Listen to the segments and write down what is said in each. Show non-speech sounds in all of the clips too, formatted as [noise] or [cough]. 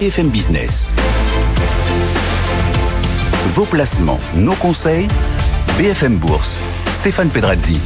BFM Business. Vos placements, nos conseils, BFM Bourse. Stéphane Pedrazzi.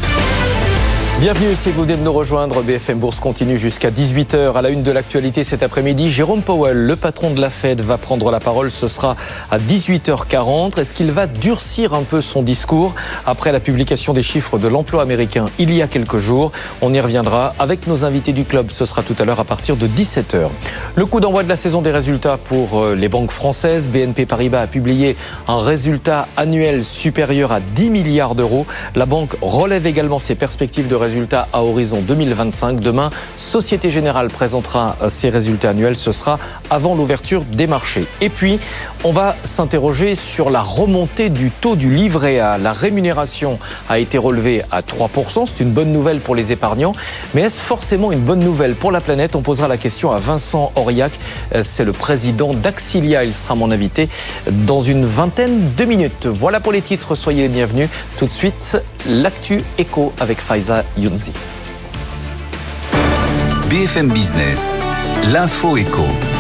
Bienvenue si vous venez de nous rejoindre. BFM Bourse continue jusqu'à 18h. À la une de l'actualité cet après-midi, Jérôme Powell, le patron de la Fed, va prendre la parole. Ce sera à 18h40. Est-ce qu'il va durcir un peu son discours après la publication des chiffres de l'emploi américain il y a quelques jours? On y reviendra avec nos invités du club. Ce sera tout à l'heure à partir de 17h. Le coup d'envoi de la saison des résultats pour euh, les banques françaises. BNP Paribas a publié un résultat annuel supérieur à 10 milliards d'euros. La banque relève également ses perspectives de résultats à horizon 2025. Demain, Société Générale présentera ses résultats annuels. Ce sera avant l'ouverture des marchés. Et puis, on va s'interroger sur la remontée du taux du livret A. La rémunération a été relevée à 3%. C'est une bonne nouvelle pour les épargnants. Mais est-ce forcément une bonne nouvelle pour la planète? On posera la question à Vincent Aurillac. C'est le président d'Axilia. Il sera mon invité dans une vingtaine de minutes. Voilà pour les titres. Soyez les bienvenus. Tout de suite, l'actu écho avec Faiza BFM Business, l'info écho.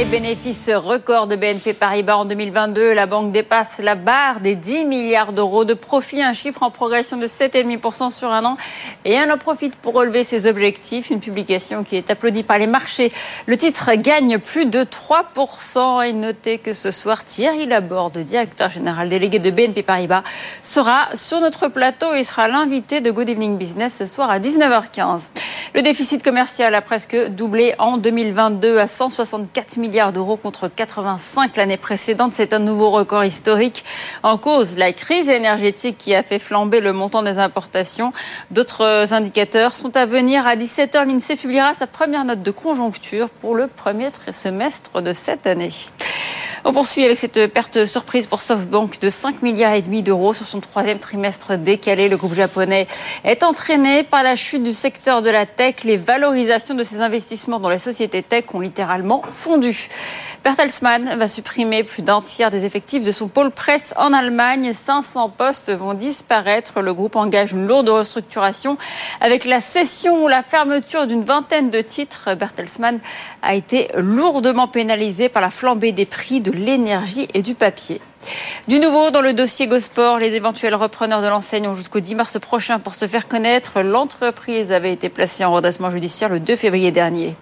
Les bénéfices records de BNP Paribas en 2022. La banque dépasse la barre des 10 milliards d'euros de profit, un chiffre en progression de 7,5% sur un an. Et elle en profite pour relever ses objectifs. Une publication qui est applaudie par les marchés. Le titre gagne plus de 3%. Et notez que ce soir, Thierry Laborde, directeur général délégué de BNP Paribas, sera sur notre plateau et sera l'invité de Good Evening Business ce soir à 19h15. Le déficit commercial a presque doublé en 2022 à 100 64 milliards d'euros contre 85 l'année précédente. C'est un nouveau record historique. En cause, la crise énergétique qui a fait flamber le montant des importations. D'autres indicateurs sont à venir. À 17h, l'INSEE publiera sa première note de conjoncture pour le premier semestre de cette année. On poursuit avec cette perte surprise pour SoftBank de 5 milliards et demi d'euros sur son troisième trimestre décalé. Le groupe japonais est entraîné par la chute du secteur de la tech. Les valorisations de ses investissements dans les sociétés tech ont littéralement fondu. Bertelsmann va supprimer plus d'un tiers des effectifs de son pôle presse en Allemagne. 500 postes vont disparaître. Le groupe engage une lourde restructuration avec la cession ou la fermeture d'une vingtaine de titres. Bertelsmann a été lourdement pénalisé par la flambée des prix de l'énergie et du papier. Du nouveau, dans le dossier Gosport, les éventuels repreneurs de l'enseigne ont jusqu'au 10 mars prochain pour se faire connaître. L'entreprise avait été placée en redressement judiciaire le 2 février dernier.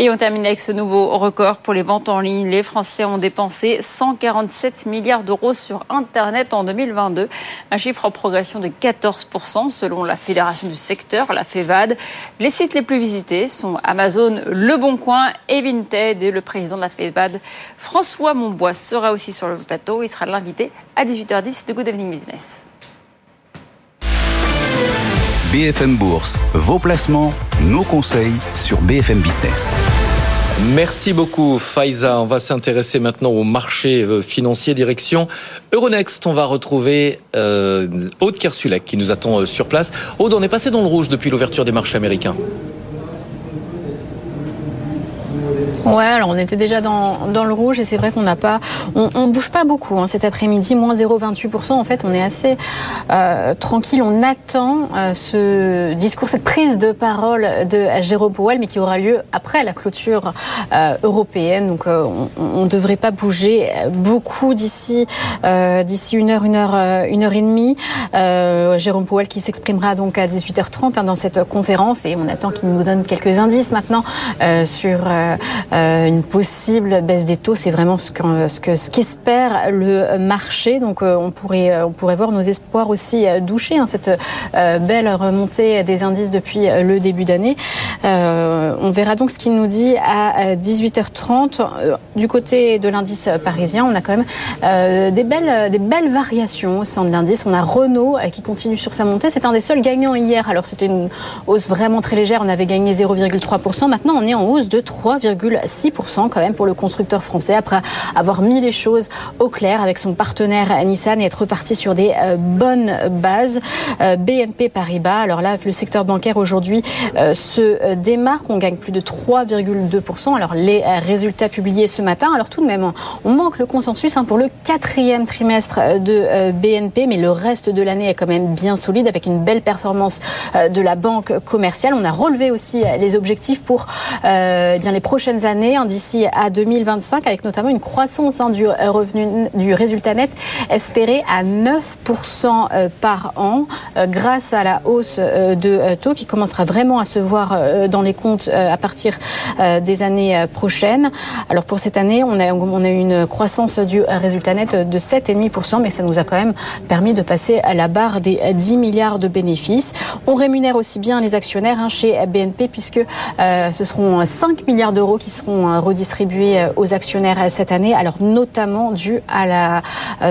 Et on termine avec ce nouveau record pour les ventes en ligne. Les Français ont dépensé 147 milliards d'euros sur Internet en 2022, un chiffre en progression de 14% selon la fédération du secteur, la FEVAD. Les sites les plus visités sont Amazon, Le Bon Coin et Vinted. Et le président de la FEVAD, François Monbois, sera aussi sur le plateau. Il sera l'invité à 18h10 de Good Evening Business. BFM Bourse, vos placements, nos conseils sur BFM Business. Merci beaucoup Faiza. On va s'intéresser maintenant au marché euh, financier direction Euronext. On va retrouver euh, Aude Kersulek qui nous attend euh, sur place. Aude, on est passé dans le rouge depuis l'ouverture des marchés américains. Ouais, alors on était déjà dans, le rouge et c'est vrai qu'on n'a pas, on, bouge pas beaucoup hein, cet après-midi, moins 0,28%. En fait, on est assez euh, tranquille. On attend euh, ce discours, cette prise de parole de Jérôme Powell, mais qui aura lieu après la clôture euh, européenne. Donc, on ne devrait pas bouger beaucoup d'ici d'ici une heure, une heure, une heure et demie. Jérôme Powell qui s'exprimera donc à 18h30 hein, dans cette conférence et on attend qu'il nous donne quelques indices maintenant sur une possible baisse des taux. C'est vraiment ce qu'espère le marché. Donc euh, on, pourrait, euh, on pourrait voir nos espoirs aussi doucher, hein, cette belle remontée des indices depuis le début d'année. on verra donc ce qu'il nous dit à 18h30. Du côté de l'indice parisien, on a quand même des, belles, des belles variations au sein de l'indice. On a Renault qui continue sur sa montée. C'est un des seuls gagnants hier. Alors c'était une hausse vraiment très légère. On avait gagné 0,3%. Maintenant, on est en hausse de 3,6%. 6% quand même pour le constructeur français après avoir mis les choses au clair avec son partenaire Nissan et être reparti sur des euh, bonnes bases. Euh, BNP Paribas, alors là, le secteur bancaire aujourd'hui euh, se démarque. On gagne plus de 3,2%. Alors les résultats publiés ce matin, alors tout de même, on manque le consensus hein, pour le quatrième trimestre de BNP, mais le reste de l'année est quand même bien solide avec une belle performance de la banque commerciale. On a relevé aussi les objectifs pour bien les prochaines années hein, d'ici à 2025, avec notamment une croissance hein, du revenu, du résultat net espéré à 9% par an, grâce à la hausse de taux qui commencera vraiment à se voir dans les comptes à partir des années prochaines. Alors pour cette année, on a, on une croissance du résultat net de 7,5%, mais ça nous a quand même permis de passer à la barre des 10 milliards de bénéfices. On rémunère aussi bien les actionnaires hein, chez BNP puisque euh, ce seront 5 milliards d'euros qui seront euh, redistribués euh, aux actionnaires cette année, alors notamment dû à la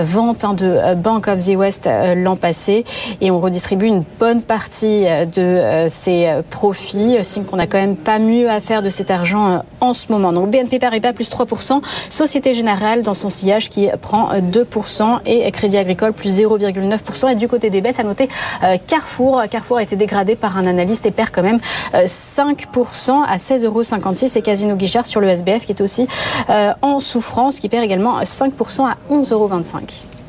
vente hein, de Bank of the West l'an passé. Et on redistribue une bonne partie de ces profits, signe qu'on n'a quand même pas mieux à faire de cet argent en ce moment. Donc BNP Paribas plus 3%, Société Générale dans son sillage qui prend 2% et Crédit Agricole plus 0,9%. Et du côté des baisses, à noter Carrefour. Carrefour a été dégradé par un analyste et perd quand même 5% à 16,56 euros et Casino Guichard sur le SBF qui est aussi euh, en souffrance, qui perd également 5% à 11,25 euros.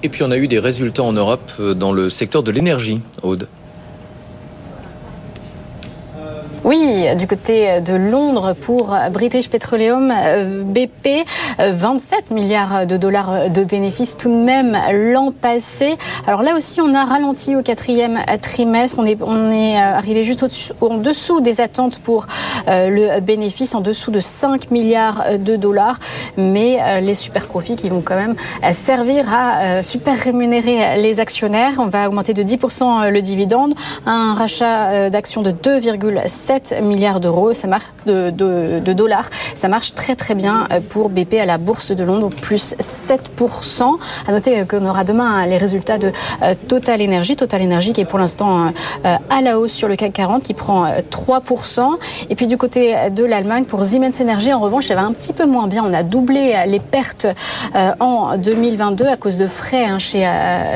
Et puis on a eu des résultats en Europe euh, dans le secteur de l'énergie, Aude. Oui, du côté de Londres pour British Petroleum, euh, BP, 27 euh, milliards de dollars de bénéfices tout de même l'an passé. Alors là aussi, on a ralenti au quatrième trimestre. On est, on est arrivé juste en dessous des attentes pour euh, le bénéfice, en dessous de 5 milliards de dollars. Mais les super profits qui vont quand même servir à super rémunérer les actionnaires. On va augmenter de 10% le dividende, un rachat d'actions de 2,7 7 milliards d'euros, ça marche de, dollars. Ça marche très très bien pour BP à la bourse de Londres, plus 7%. À noter qu'on aura demain les résultats de euh, Total Energy, Total Energy qui est pour l'instant euh, à la hausse sur le CAC 40, qui prend 3%. Euh, Et puis du côté de l'Allemagne, pour Siemens Energy, en revanche, ça va un petit peu moins bien. On a doublé les pertes en 2022 à cause de frais hein, chez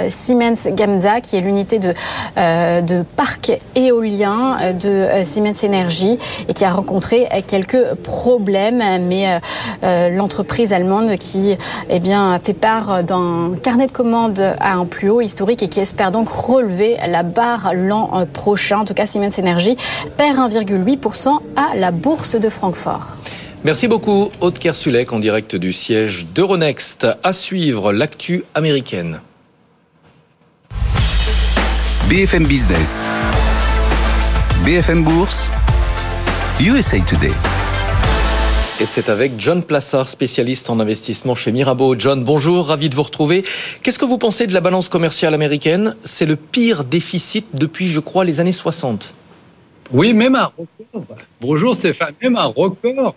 Siemens Gamsa, qui est l'unité de, de parc éolien de Siemens Énergie et qui a rencontré quelques problèmes. Mais euh, euh, l'entreprise allemande qui eh bien, fait part d'un carnet de commandes à un plus haut historique et qui espère donc relever la barre l'an euh, prochain. En tout cas, Siemens Energy perd 1,8% à la bourse de Francfort. Merci beaucoup, Aude Kersulek, en direct du siège d'Euronext. À suivre l'actu américaine. BFM Business. BFM Bourse, USA Today. Et c'est avec John Plassard, spécialiste en investissement chez Mirabeau. John, bonjour, ravi de vous retrouver. Qu'est-ce que vous pensez de la balance commerciale américaine? C'est le pire déficit depuis, je crois, les années 60. Oui, même un record. Bonjour Stéphane, même un record.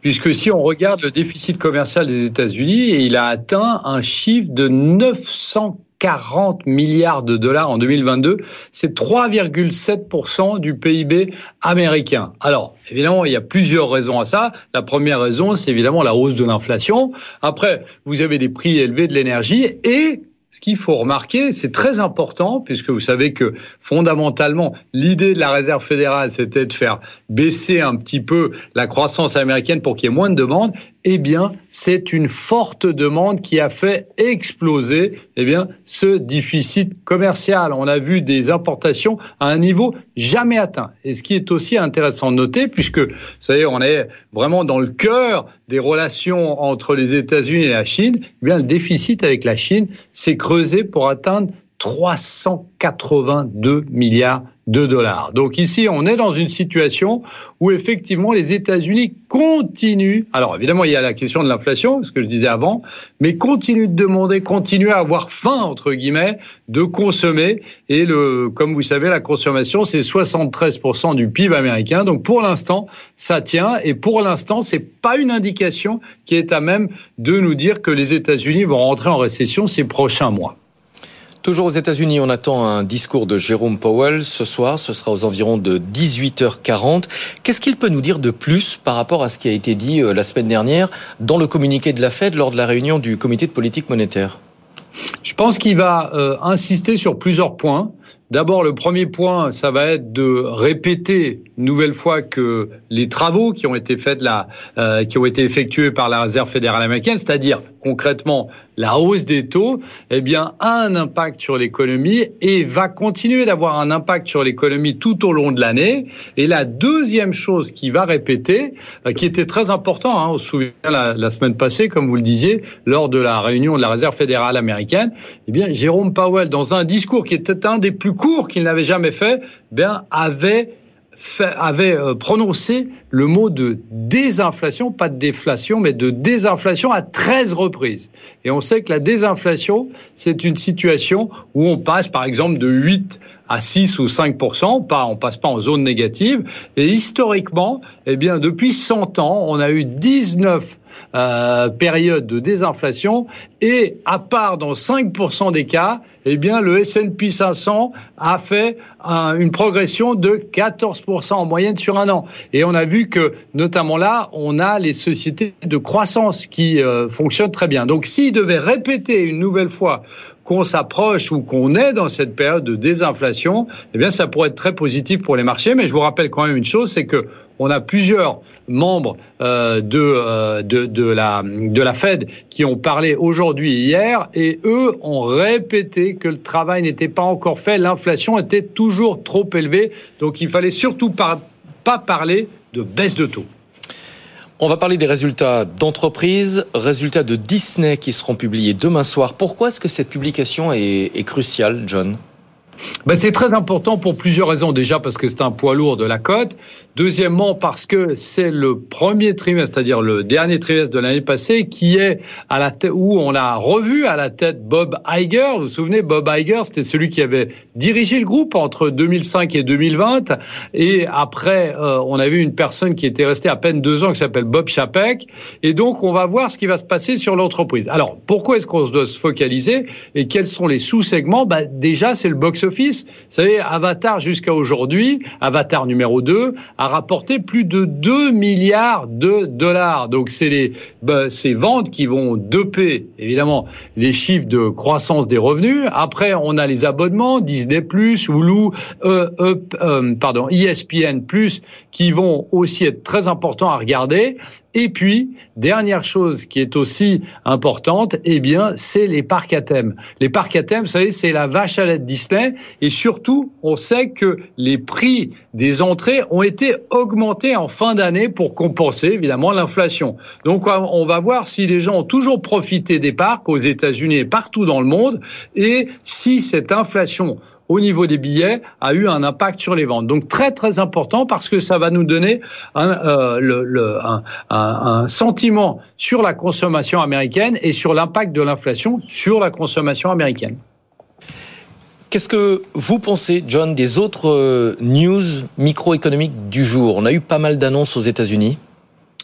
Puisque si on regarde le déficit commercial des États-Unis, il a atteint un chiffre de 900 40 milliards de dollars en 2022. C'est 3,7% du PIB américain. Alors, évidemment, il y a plusieurs raisons à ça. La première raison, c'est évidemment la hausse de l'inflation. Après, vous avez des prix élevés de l'énergie et ce qu'il faut remarquer, c'est très important, puisque vous savez que fondamentalement, l'idée de la Réserve fédérale, c'était de faire baisser un petit peu la croissance américaine pour qu'il y ait moins de demandes eh bien, c'est une forte demande qui a fait exploser eh bien, ce déficit commercial. On a vu des importations à un niveau jamais atteint. Et ce qui est aussi intéressant de noter, puisque, vous savez, on est vraiment dans le cœur des relations entre les États-Unis et la Chine, eh bien, le déficit avec la Chine s'est creusé pour atteindre 382 milliards de dollars. Donc ici, on est dans une situation où effectivement les États-Unis continuent, alors évidemment il y a la question de l'inflation, ce que je disais avant, mais continuent de demander, continuent à avoir faim, entre guillemets, de consommer. Et le, comme vous savez, la consommation, c'est 73% du PIB américain. Donc pour l'instant, ça tient. Et pour l'instant, c'est pas une indication qui est à même de nous dire que les États-Unis vont rentrer en récession ces prochains mois. Toujours aux États-Unis, on attend un discours de Jérôme Powell ce soir. Ce sera aux environs de 18h40. Qu'est-ce qu'il peut nous dire de plus par rapport à ce qui a été dit euh, la semaine dernière dans le communiqué de la Fed lors de la réunion du comité de politique monétaire? Je pense qu'il va euh, insister sur plusieurs points. D'abord, le premier point, ça va être de répéter une nouvelle fois que les travaux qui ont été faits là, euh, qui ont été effectués par la Réserve fédérale américaine, c'est-à-dire concrètement la hausse des taux, eh bien, a un impact sur l'économie et va continuer d'avoir un impact sur l'économie tout au long de l'année. Et la deuxième chose qui va répéter, euh, qui était très important, hein, on se souvient la, la, semaine passée, comme vous le disiez, lors de la réunion de la Réserve fédérale américaine, eh bien, Jérôme Powell, dans un discours qui était un des plus courts qu'il n'avait jamais fait, bien, avait avait euh, prononcé le mot de désinflation, pas de déflation, mais de désinflation à 13 reprises. Et on sait que la désinflation, c'est une situation où on passe par exemple de 8 à 6 ou 5 pas, on passe pas en zone négative. Et historiquement, eh bien, depuis 100 ans, on a eu 19 euh, périodes de désinflation et à part dans 5% des cas, eh bien, le S&P 500 a fait une progression de 14% en moyenne sur un an. Et on a vu que, notamment là, on a les sociétés de croissance qui euh, fonctionnent très bien. Donc, s'il devait répéter une nouvelle fois qu'on s'approche ou qu'on est dans cette période de désinflation, eh bien, ça pourrait être très positif pour les marchés. Mais je vous rappelle quand même une chose, c'est que on a plusieurs membres euh, de, euh, de, de, la, de la Fed qui ont parlé aujourd'hui et hier, et eux ont répété que le travail n'était pas encore fait, l'inflation était toujours trop élevée, donc il fallait surtout pas parler de baisse de taux. On va parler des résultats d'entreprise, résultats de Disney qui seront publiés demain soir. Pourquoi est-ce que cette publication est, est cruciale, John? Ben, c'est très important pour plusieurs raisons. Déjà parce que c'est un poids lourd de la cote. Deuxièmement parce que c'est le premier trimestre, c'est-à-dire le dernier trimestre de l'année passée, qui est où on a revu à la tête Bob Iger. Vous vous souvenez, Bob Iger, c'était celui qui avait dirigé le groupe entre 2005 et 2020. Et après, euh, on a vu une personne qui était restée à peine deux ans, qui s'appelle Bob Chapek. Et donc, on va voir ce qui va se passer sur l'entreprise. Alors, pourquoi est-ce qu'on doit se focaliser et quels sont les sous-segments? Ben, Déjà, c'est le box Office. Vous savez, Avatar jusqu'à aujourd'hui, Avatar numéro 2, rapporté plus de 2 milliards de dollars. Donc c'est les ben, ces ventes qui vont doper évidemment les chiffres de croissance des revenus. Après, on a les abonnements Disney+, Hulu, euh, euh, pardon, ESPN+, qui vont aussi être très importants à regarder. Et puis, dernière chose qui est aussi importante, eh bien, c'est les parcs à thème. Les parcs à thème, vous savez, c'est la vache à lait de Disney. Et surtout, on sait que les prix des entrées ont été augmentés en fin d'année pour compenser, évidemment, l'inflation. Donc, on va voir si les gens ont toujours profité des parcs aux États-Unis et partout dans le monde et si cette inflation au niveau des billets a eu un impact sur les ventes. Donc très très important parce que ça va nous donner un, euh, sentiment sur la consommation américaine et sur l'impact de l'inflation sur la consommation américaine. Qu'est-ce que vous pensez, John, des autres euh, news microéconomiques du jour? On a eu pas mal d'annonces aux États-Unis.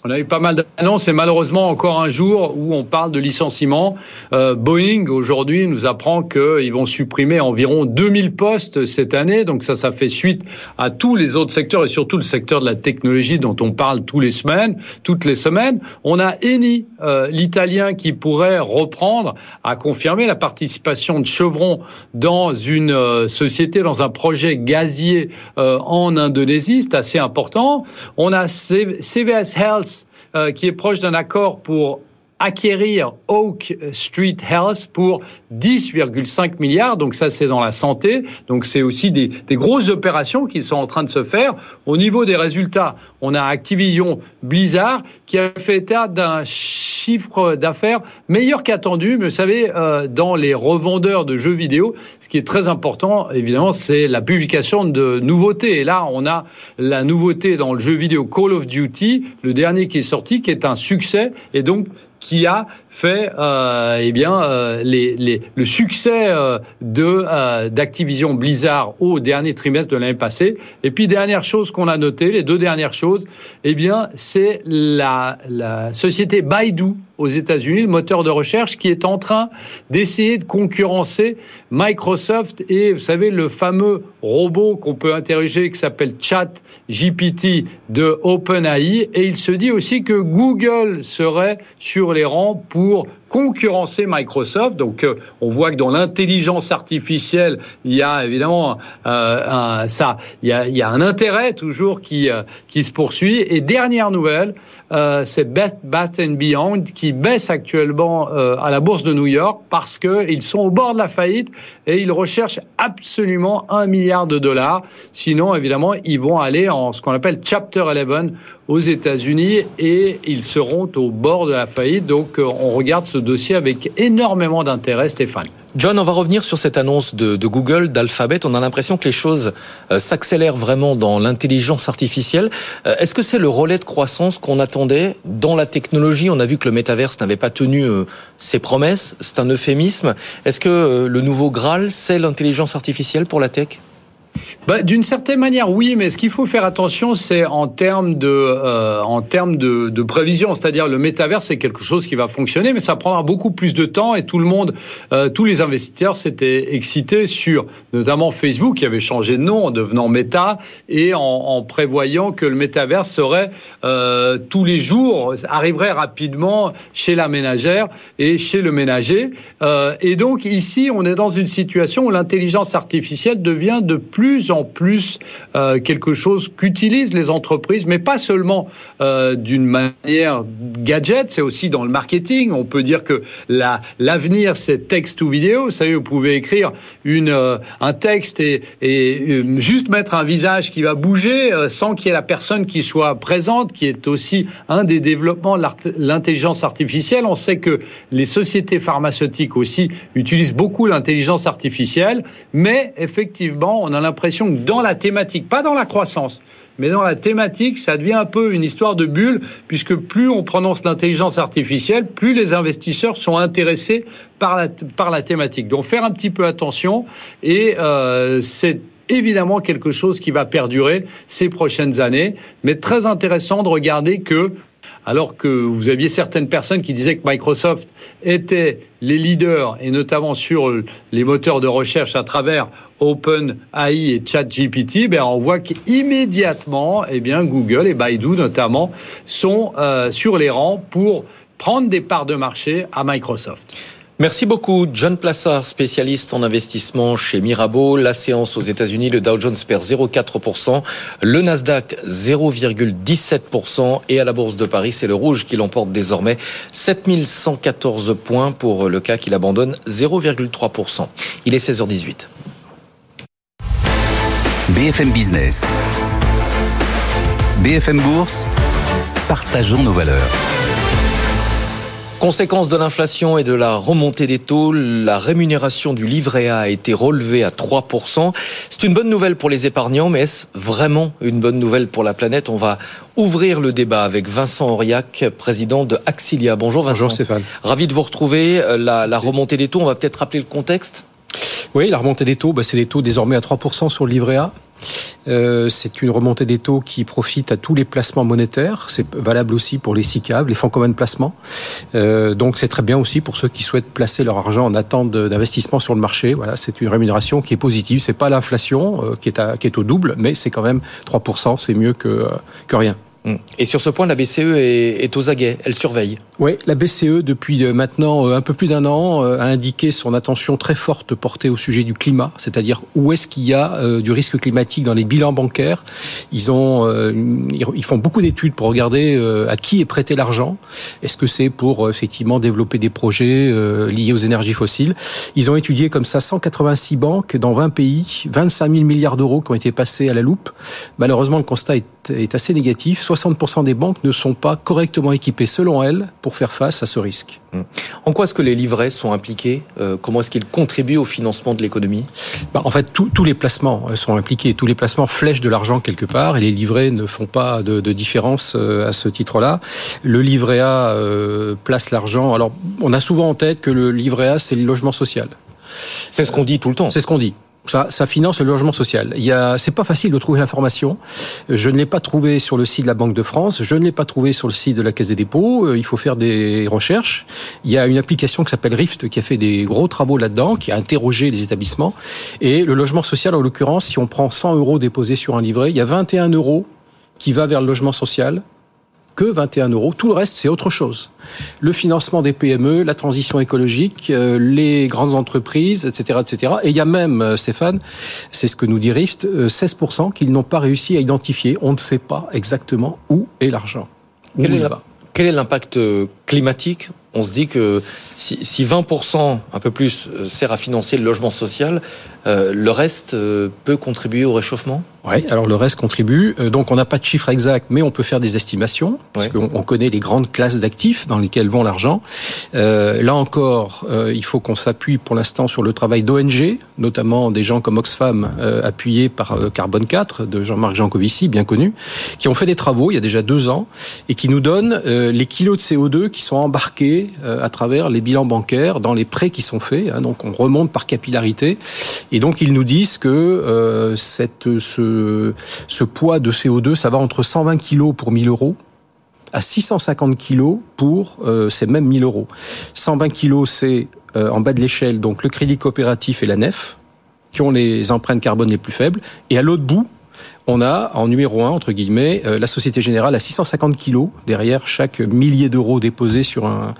On a eu pas mal d'annonces et malheureusement encore un jour où on parle de licenciement. Euh, Boeing aujourd'hui nous apprend qu'ils vont supprimer environ 2000 postes cette année. Donc ça, ça fait suite à tous les autres secteurs et surtout le secteur de la technologie dont on parle tous les semaines, toutes les semaines. On a Eni, euh, l'italien, qui pourrait reprendre, à confirmer la participation de Chevron dans une euh, société, dans un projet gazier en Indonésie. C'est assez important. On a CVS Health euh, qui est proche d'un accord pour acquérir Oak Street Health pour 10,5 milliards. Donc ça, c'est dans la santé. Donc c'est aussi des, grosses opérations qui sont en train de se faire. Au niveau des résultats, on a Activision Blizzard qui a fait état d'un chiffre d'affaires meilleur qu'attendu. Mais vous savez, euh, dans les revendeurs de jeux vidéo, ce qui est très important, évidemment, c'est la publication de nouveautés. Et là, on a la nouveauté dans le jeu vidéo Call of Duty, le dernier qui est sorti, qui est un succès. Et donc, qui a fait euh, eh bien euh, les, le succès euh, d'Activision Blizzard au dernier trimestre de l'année passée. Et puis dernière chose qu'on a noté, les deux dernières choses, eh bien c'est la, la société Baidu aux États-Unis, le moteur de recherche qui est en train d'essayer de concurrencer Microsoft et vous savez le fameux robot qu'on peut interroger qui s'appelle Chat GPT de OpenAI et il se dit aussi que Google serait sur les rangs pour concurrencer Microsoft. Donc, euh, on voit que dans l'intelligence artificielle, il y a évidemment un, ça, il y a, un intérêt toujours qui, qui se poursuit. Et dernière nouvelle, c'est Best Bath Beyond qui baisse actuellement à la bourse de New York parce qu'ils sont au bord de la faillite et ils recherchent absolument un milliard de dollars. Sinon, évidemment, ils vont aller en ce qu'on appelle Chapter 11 aux États-Unis et ils seront au bord de la faillite. Donc, euh, on regarde ce dossier avec énormément d'intérêt, Stéphane. John, on va revenir sur cette annonce de, Google, d'Alphabet. On a l'impression que les choses euh, s'accélèrent vraiment dans l'intelligence artificielle. Euh, est-ce que c'est le relais de croissance qu'on attendait dans la technologie? On a vu que le métaverse n'avait pas tenu ses promesses. C'est un euphémisme. Est-ce que le nouveau Graal, c'est l'intelligence artificielle pour la tech? Bah, D'une certaine manière, oui, mais ce qu'il faut faire attention, c'est en termes de, euh, en de, prévision. C'est-à-dire, le métavers, c'est quelque chose qui va fonctionner, mais ça prendra beaucoup plus de temps et tout le monde, euh, tous les investisseurs s'étaient excités sur, notamment Facebook, qui avait changé de nom en devenant Meta et en, prévoyant que le métavers serait euh, tous les jours, arriverait rapidement chez la ménagère et chez le ménager. Et donc, ici, on est dans une situation où l'intelligence artificielle devient de plus plus en plus euh, quelque chose qu'utilisent les entreprises, mais pas seulement euh, d'une manière gadget, c'est aussi dans le marketing. On peut dire que la, l'avenir, c'est texte ou vidéo. Vous savez, vous pouvez écrire une, euh, un texte et, et juste mettre un visage qui va bouger sans qu'il y ait la personne qui soit présente, qui est aussi un des développements de l'intelligence artificielle. On sait que les sociétés pharmaceutiques aussi utilisent beaucoup l'intelligence artificielle, mais effectivement, on a l'impression l'impression que dans la thématique, pas dans la croissance, mais dans la thématique, ça devient un peu une histoire de bulle, puisque plus on prononce l'intelligence artificielle, plus les investisseurs sont intéressés par la, par la thématique. Donc faire un petit peu attention, et euh, c'est évidemment quelque chose qui va perdurer ces prochaines années, mais très intéressant de regarder que alors que vous aviez certaines personnes qui disaient que Microsoft était les leaders, et notamment sur les moteurs de recherche à travers OpenAI et ChatGPT, ben on voit qu'immédiatement, eh Google et Baidu notamment sont euh, sur les rangs pour prendre des parts de marché à Microsoft. Merci beaucoup, John Plassard, spécialiste en investissement chez Mirabeau. La séance aux États-Unis, le Dow Jones perd 0,4%, le Nasdaq 0,17% et à la Bourse de Paris, c'est le rouge qui l'emporte désormais 7114 points pour le cas qu'il abandonne 0,3%. Il est 16h18. BFM Business. BFM Bourse. Partageons nos valeurs. Conséquence de l'inflation et de la remontée des taux, la rémunération du livret A a été relevée à 3%. C'est une bonne nouvelle pour les épargnants, mais est-ce vraiment une bonne nouvelle pour la planète? On va ouvrir le débat avec Vincent Auriac, président de Axilia. Bonjour Vincent. Bonjour Stéphane. Ravi de vous retrouver. La, la remontée des taux, on va peut-être rappeler le contexte? Oui, la remontée des taux, bah, c'est des taux désormais à 3% sur le livret A. Euh, c'est une remontée des taux qui profite à tous les placements monétaires. C'est valable aussi pour les SICAV, les fonds communs de placement. Euh, donc c'est très bien aussi pour ceux qui souhaitent placer leur argent en attente d'investissement sur le marché. C'est une rémunération qui est positive. C'est pas l'inflation euh, qui, est au double, mais c'est quand même 3%. C'est mieux que rien. Mm. Et sur ce point, la BCE est, aux aguets, elle surveille. Oui, la BCE, depuis euh, maintenant euh, un peu plus d'un an, euh, a indiqué son attention très forte portée au sujet du climat, c'est-à-dire où est-ce qu'il y a du risque climatique dans les bilans bancaires. Ils, ont, ils font beaucoup d'études pour regarder à qui est prêté l'argent. Est-ce que c'est pour effectivement développer des projets liés aux énergies fossiles? Ils ont étudié comme ça 186 banques dans 20 pays, 25 000 milliards d'euros qui ont été passés à la loupe. Malheureusement, le constat est est assez négatif. 60% des banques ne sont pas correctement équipées, selon elles, pour faire face à ce risque. En quoi est-ce que les livrets sont impliqués euh, Comment est-ce qu'ils contribuent au financement de l'économie? Bah, En fait, tous les placements euh, sont impliqués. Tous les placements flèchent de l'argent quelque part et les livrets ne font pas de, différence euh, à ce titre-là. Le livret A place l'argent. Alors, on a souvent en tête que le livret A, c'est le logement social. C'est ce qu'on dit tout le temps. C'est ce qu'on dit ça, ça finance le logement social. Il y a, c'est pas facile de trouver l'information. Je ne l'ai pas trouvé sur le site de la Banque de France. Je ne l'ai pas trouvé sur le site de la Caisse des dépôts. Euh, il faut faire des recherches. Il y a une application qui s'appelle Rift qui a fait des gros travaux là-dedans, qui a interrogé les établissements. Et le logement social, en l'occurrence, si on prend 100 euros déposés sur un livret, il y a 21 euros qui va vers le logement social que 21 euros. Tout le reste, c'est autre chose. Le financement des PME, la transition écologique, euh, les grandes entreprises, etc., etc. Et il y a même, euh, Stéphane, c'est ce que nous dit Rift, 16% qu'ils n'ont pas réussi à identifier. On ne sait pas exactement où est l'argent. Quel est l'impact climatique? On se dit que si, 20%, un peu plus, euh, sert à financer le logement social, euh, le reste euh, peut contribuer au réchauffement? Oui, alors le reste contribue. Donc on n'a pas de chiffre exact, mais on peut faire des estimations, parce qu'on connaît les grandes classes d'actifs dans lesquelles vont l'argent. là encore, il faut qu'on s'appuie pour l'instant sur le travail d'ONG, notamment des gens comme Oxfam, appuyés par Carbone 4, de Jean-Marc Jancovici, bien connu, qui ont fait des travaux il y a déjà deux ans, et qui nous donnent les kilos de CO2 qui sont embarqués euh, à travers les bilans bancaires dans les prêts qui sont faits. Hein, donc on remonte par capillarité. Et donc ils nous disent que euh, cette, ce, ce poids de CO2, ça va entre 120 kg pour 1000 euros à 650 kg pour euh, ces mêmes 1000 euros. 120 kg, c'est en bas de l'échelle donc le crédit coopératif et la nef qui ont les empreintes carbone les plus faibles. Et à l'autre bout, on a en numéro un, entre guillemets, euh, la Société Générale à 650 kilos derrière chaque millier d'euros déposés sur un,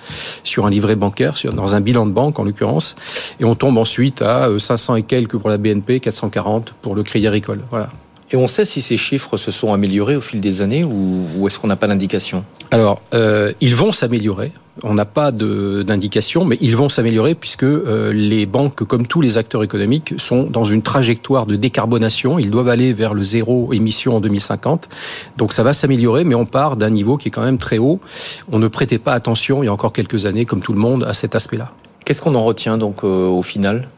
sur un livret bancaire, dans un bilan de banque en l'occurrence. Et on tombe ensuite à 500 euh, et quelques pour la BNP, 440 pour le Crédit Agricole. Voilà. Et on sait si ces chiffres se sont améliorés au fil des années ou, est-ce qu'on n'a pas d'indication? Alors, euh, ils vont s'améliorer. On n'a pas d'indication, mais ils vont s'améliorer puisque euh, les banques, comme tous les acteurs économiques, sont dans une trajectoire de décarbonation. Ils doivent aller vers le zéro émission en 2050. Donc ça va s'améliorer, mais on part d'un niveau qui est quand même très haut. On ne prêtait pas attention il y a encore quelques années, comme tout le monde, à cet aspect-là. Qu'est-ce qu'on en retient donc euh, au final?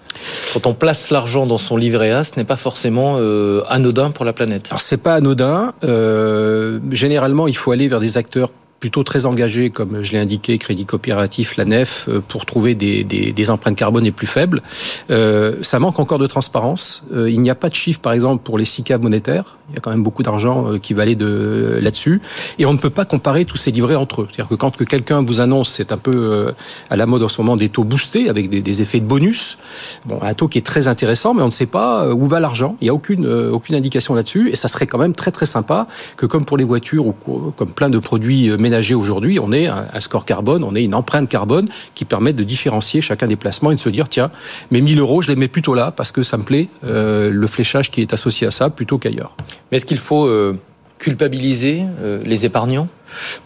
Quand on place l'argent dans son livret A, ce n'est pas forcément euh, anodin pour la planète. Alors c'est pas anodin. Euh, généralement, il faut aller vers des acteurs plutôt très engagés, comme je l'ai indiqué, Crédit Coopératif, la NEF, euh, pour trouver des, des, des empreintes carbone les plus faibles. Euh, ça manque encore de transparence. Euh, il n'y a pas de chiffre, par exemple, pour les SICA monétaires. Il y a quand même beaucoup d'argent qui va aller de là-dessus. Et on ne peut pas comparer tous ces livrets entre eux. C'est-à-dire que quand que quelqu'un vous annonce, c'est un peu à la mode en ce moment, des taux boostés avec des, effets de bonus. Bon, un taux qui est très intéressant, mais on ne sait pas où va l'argent. Il n'y a aucune, indication là-dessus. Et ça serait quand même très très sympa que, comme pour les voitures ou comme plein de produits aujourd'hui, on est un, score carbone, on est une empreinte carbone qui permet de différencier chacun des placements et de se dire tiens, mes 1000 euros, je les mets plutôt là parce que ça me plaît euh, le fléchage qui est associé à ça plutôt qu'ailleurs. Mais est-ce qu'il faut euh, culpabiliser euh, les épargnants?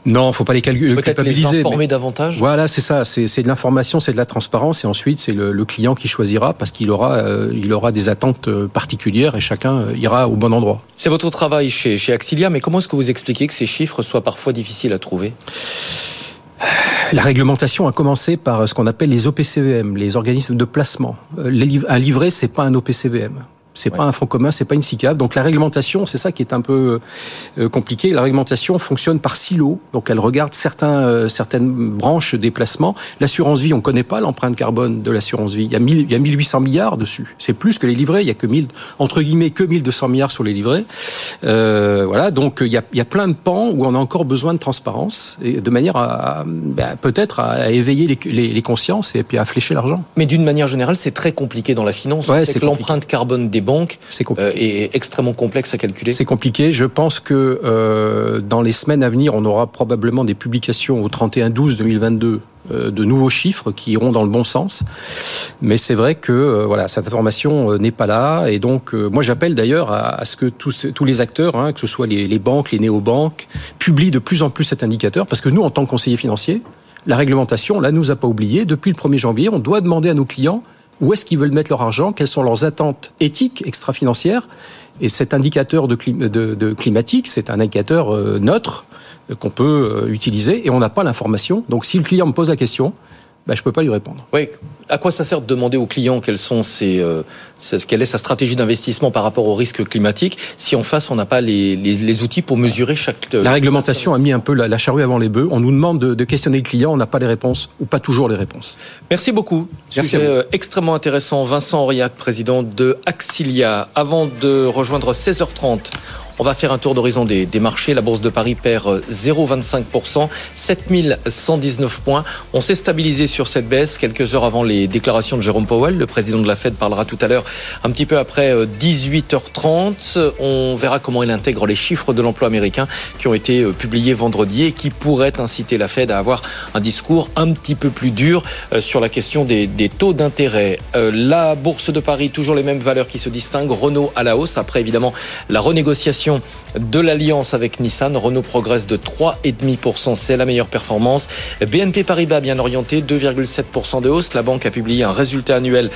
Non, faut pas les calculer. Peut-être les informer davantage? Voilà, c'est ça. C'est de l'information, c'est de la transparence, et ensuite c'est le, client qui choisira parce qu'il aura, euh, il aura des attentes euh, particulières et chacun ira au bon endroit. C'est votre travail chez, chez Axilia, mais comment est-ce que vous expliquez que ces chiffres soient parfois difficiles à trouver? La réglementation a commencé par ce qu'on appelle les OPCVM, les organismes de placement. Un livret, c'est pas un OPCVM. C'est pas un fonds commun, c'est pas une SICAV. Donc la réglementation, c'est ça qui est un peu euh, compliqué. La réglementation fonctionne par silo. Donc elle regarde certains, euh, certaines branches des placements. L'assurance vie, on connaît pas l'empreinte carbone de l'assurance vie. Il y, a 1000, il y a 1800 milliards dessus. C'est plus que les livrets. Il y a que 1000, entre guillemets, que 1200 milliards sur les livrets. Euh, voilà. Donc il y, a, il y a plein de pans où on a encore besoin de transparence et de manière à, ben, peut-être à éveiller les, les, les, consciences et puis à flécher l'argent. Mais d'une manière générale, c'est très compliqué dans la finance. Ouais, c'est l'empreinte carbone des banques euh, est extrêmement complexe à calculer C'est compliqué. Je pense que euh, dans les semaines à venir, on aura probablement des publications au 31-12-2022 euh, de nouveaux chiffres qui iront dans le bon sens. Mais c'est vrai que voilà, cette information n'est pas là. Et donc, moi, j'appelle d'ailleurs à, ce que tous, tous les acteurs, hein, que ce soit les, les banques, les néobanques, publient de plus en plus cet indicateur. Parce que nous, en tant que conseillers financiers, la réglementation, là, nous a pas oublié. Depuis le 1er janvier, on doit demander à nos clients où est-ce qu'ils veulent mettre leur argent, quelles sont leurs attentes éthiques extra-financières? Et cet indicateur de, climatique, c'est un indicateur euh, neutre euh, qu'on peut euh, utiliser et on n'a pas l'information. Donc si le client me pose la question, bah, je ne peux pas lui répondre. Oui. À quoi ça sert de demander aux clients quelles sont ses, euh, quelle est sa stratégie d'investissement par rapport au risque climatique si en face on n'a pas les, les, les, outils pour mesurer chaque. La réglementation a mis un peu la, charrue avant les bœufs. On nous demande de, de questionner le client, on n'a pas les réponses ou pas toujours les réponses. Merci beaucoup. Merci Sujet euh, extrêmement intéressant. Vincent Aurillac, président de Axilia. Avant de rejoindre 16h30. On va faire un tour d'horizon des, marchés. La Bourse de Paris perd 0,25%, 7119 points. On s'est stabilisé sur cette baisse quelques heures avant les déclarations de Jérôme Powell. Le président de la Fed parlera tout à l'heure, un petit peu après 18h30. On verra comment il intègre les chiffres de l'emploi américain qui ont été publiés vendredi et qui pourraient inciter la Fed à avoir un discours un petit peu plus dur sur la question des taux d'intérêt. La Bourse de Paris, toujours les mêmes valeurs qui se distinguent. Renault à la hausse, après évidemment la renégociation de l'alliance avec Nissan. Renault progresse de 3,5%, c'est la meilleure performance. BNP Paribas bien orienté, 2,7% de hausse. La banque a publié un résultat annuel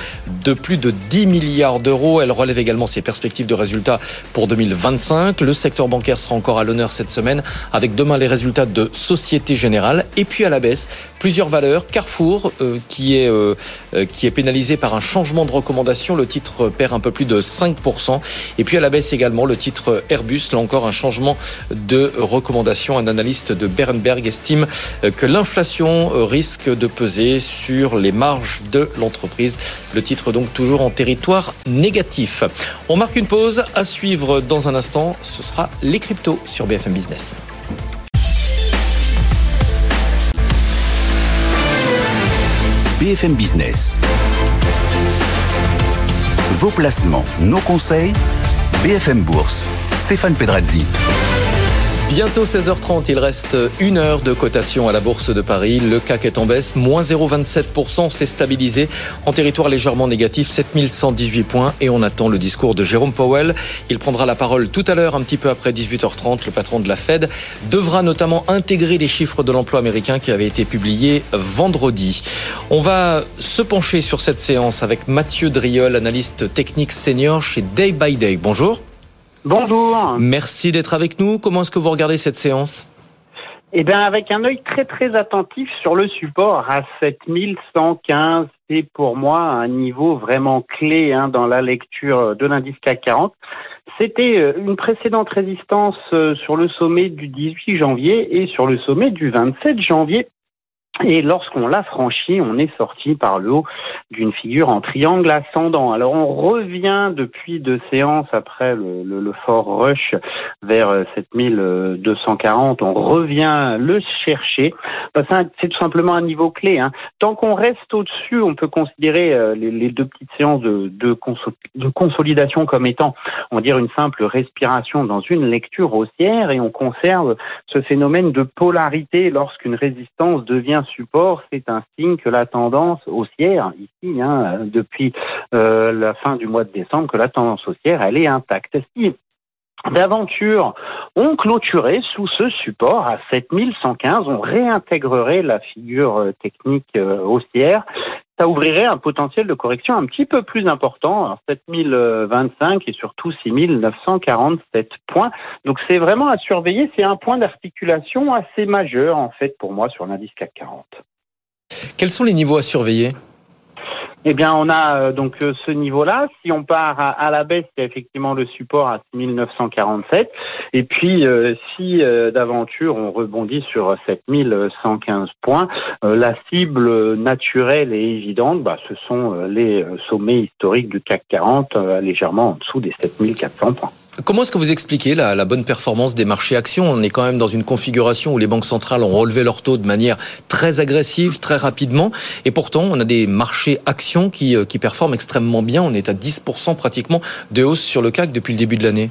de plus de 10 milliards d'euros. Elle relève également ses perspectives de résultats pour 2025. Le secteur bancaire sera encore à l'honneur cette semaine avec demain les résultats de Société Générale. Et puis à la baisse, plusieurs valeurs. Carrefour euh, qui, est, euh, euh, qui est pénalisé par un changement de recommandation. Le titre perd un peu plus de 5%. Et puis à la baisse également le titre Airbus. Là encore un changement de recommandation. Un analyste de Berenberg estime que l'inflation risque de peser sur les marges de l'entreprise. Le titre donc toujours en territoire négatif. On marque une pause à suivre dans un instant. Ce sera les cryptos sur BFM Business. BFM Business. Vos placements, nos conseils, BFM Bourse. Stéphane Pedrazzi. Bientôt 16h30, il reste une heure de cotation à la Bourse de Paris. Le CAC est en baisse, moins 0,27%, s'est stabilisé en territoire légèrement négatif, 7118 points. Et on attend le discours de Jérôme Powell. Il prendra la parole tout à l'heure, un petit peu après 18h30. Le patron de la Fed devra notamment intégrer les chiffres de l'emploi américain qui avaient été publiés vendredi. On va se pencher sur cette séance avec Mathieu Driol, analyste technique senior chez Day by Day. Bonjour. Bonjour. Merci d'être avec nous. Comment est-ce que vous regardez cette séance? Eh bien, avec un œil très très attentif sur le support à 7115. C'est pour moi un niveau vraiment clé hein, dans la lecture de l'indice CAC 40. C'était euh, une précédente résistance euh, sur le sommet du 18 janvier et sur le sommet du 27 janvier. Et lorsqu'on l'a franchi, on est sorti par le haut d'une figure en triangle ascendant. Alors on revient depuis deux séances après le, le, fort rush vers 7240. On revient le chercher. c'est tout simplement un niveau clé. Hein. Tant qu'on reste au-dessus, on peut considérer euh, les, deux petites séances de, de, de, consolidation comme étant, on va dire, une simple respiration dans une lecture haussière et on conserve ce phénomène de polarité lorsqu'une résistance devient support, c'est un signe que la tendance haussière, ici, hein, depuis euh, la fin du mois de décembre, que la tendance haussière, elle est intacte. Si d'aventure ont clôturé sous ce support à 7115, on réintégrerait la figure euh, technique euh, haussière ça ouvrirait un potentiel de correction un petit peu plus important, alors 7025 et surtout 6947 points. Donc c'est vraiment à surveiller, c'est un point d'articulation assez majeur en fait pour moi sur l'indice CAC 40. Quels sont les niveaux à surveiller? Eh bien, on a euh, donc euh, ce niveau-là. Si on part à, la baisse, il y a effectivement le support à 6947. Et puis, euh, si d'aventure on rebondit sur 7115 points, la cible naturelle et évidente, bah, ce sont les sommets historiques du CAC 40, légèrement en dessous des 7400 points. Comment est-ce que vous expliquez la, bonne performance des marchés actions? On est quand même dans une configuration où les banques centrales ont relevé leurs taux de manière très agressive, très rapidement, et pourtant on a des marchés actions qui, euh, qui performent extrêmement bien. On est à 10% pratiquement de hausse sur le CAC depuis le début de l'année.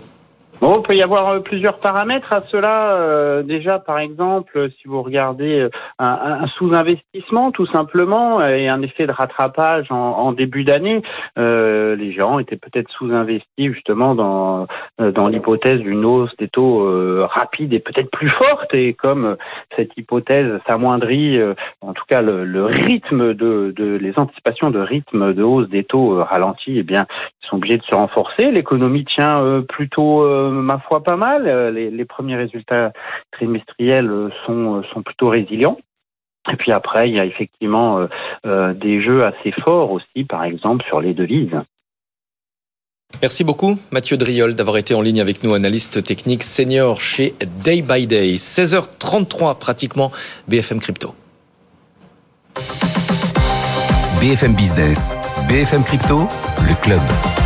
Bon, il peut y avoir euh, plusieurs paramètres à cela. Euh, déjà, par exemple, si vous regardez euh, un, sous-investissement, tout simplement, et un effet de rattrapage en, début d'année, les gens étaient peut-être sous-investis justement dans dans l'hypothèse d'une hausse des taux rapide et peut-être plus forte. Et comme cette hypothèse s'amoindrit, en tout cas le, rythme de, de, les anticipations de rythme de hausse des taux ralentit, eh bien, ils sont obligés de se renforcer. L'économie tient plutôt ma foi, pas mal. Euh, les, premiers résultats trimestriels euh, sont, euh, sont plutôt résilients. Et puis après, il y a effectivement des jeux assez forts aussi, par exemple sur les devises. Merci beaucoup Mathieu Driol d'avoir été en ligne avec nous, analyste technique senior chez Day by Day. 16h33 pratiquement, BFM Crypto. BFM Business, BFM Crypto, le club.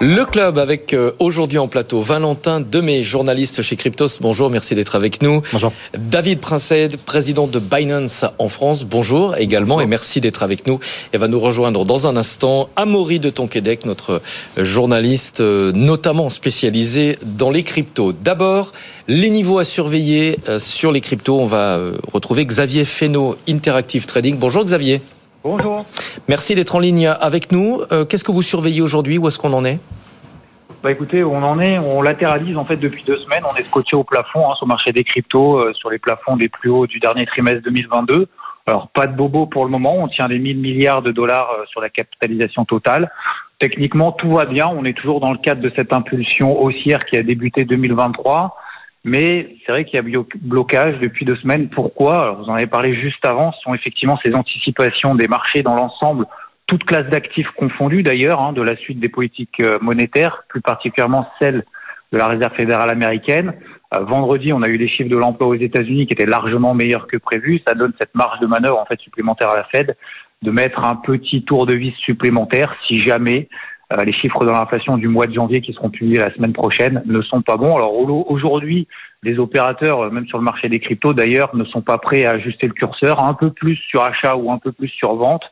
Le club avec euh, aujourd'hui en plateau Valentin Demey, journaliste chez Cryptos. Bonjour, merci d'être avec nous. Bonjour. David Princet, président de Binance en France. Bonjour également et merci d'être avec nous. Et va nous rejoindre dans un instant Amaury de Tonquédec, notre journaliste euh, notamment spécialisé dans les cryptos. D'abord, les niveaux à surveiller euh, sur les cryptos. On va retrouver Xavier Fesneau, Interactive Trading. Bonjour Xavier. Bonjour. Merci d'être en ligne avec nous. Euh, qu'est-ce que vous surveillez aujourd'hui? Où est-ce qu'on en est? Bah écoutez, on en est, on latéralise en fait depuis deux semaines. On est scotché au plafond hein, sur le marché des cryptos, euh, sur les plafonds les plus hauts du dernier trimestre 2022. Alors pas de bobo pour le moment, on tient les 1000 milliards de dollars euh, sur la capitalisation totale. Techniquement, tout va bien. On est toujours dans le cadre de cette impulsion haussière qui a débuté 2023. Mais c'est vrai qu'il y a blocage depuis deux semaines. Pourquoi? Alors, Vous en avez parlé juste avant. Ce sont effectivement ces anticipations des marchés dans l'ensemble, toutes classes d'actifs confondues d'ailleurs, hein, de la suite des politiques euh, monétaires, plus particulièrement celle de la Réserve fédérale américaine. Euh, vendredi, on a eu les chiffres de l'emploi aux États-Unis qui étaient largement meilleurs que prévu. Ça donne cette marge de manœuvre en fait supplémentaire à la Fed de mettre un petit tour de vis supplémentaire si jamais les chiffres de l'inflation du mois de janvier qui seront publiés la semaine prochaine ne sont pas bons. Alors aujourd'hui, les opérateurs, euh, même sur le marché des cryptos d'ailleurs, ne sont pas prêts à ajuster le curseur un peu plus sur achat ou un peu plus sur vente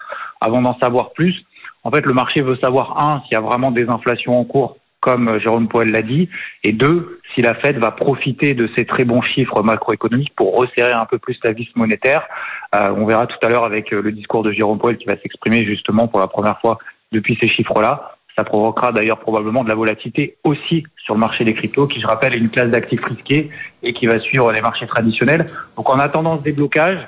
avant d'en savoir plus. En fait, le marché veut savoir, un, s'il y a vraiment des inflations en cours, comme euh, Jérôme Poel l'a dit, et deux, si la Fed va profiter de ces très bons chiffres macroéconomiques pour resserrer un peu plus la vis monétaire. on verra tout à l'heure avec le discours de Jérôme Poel qui va s'exprimer justement pour la première fois depuis ces chiffres-là. Ça provoquera d'ailleurs probablement de la volatilité aussi sur le marché des cryptos, qui je rappelle est une classe d'actifs risqués et qui va suivre les marchés traditionnels. Donc en attendant ce déblocage,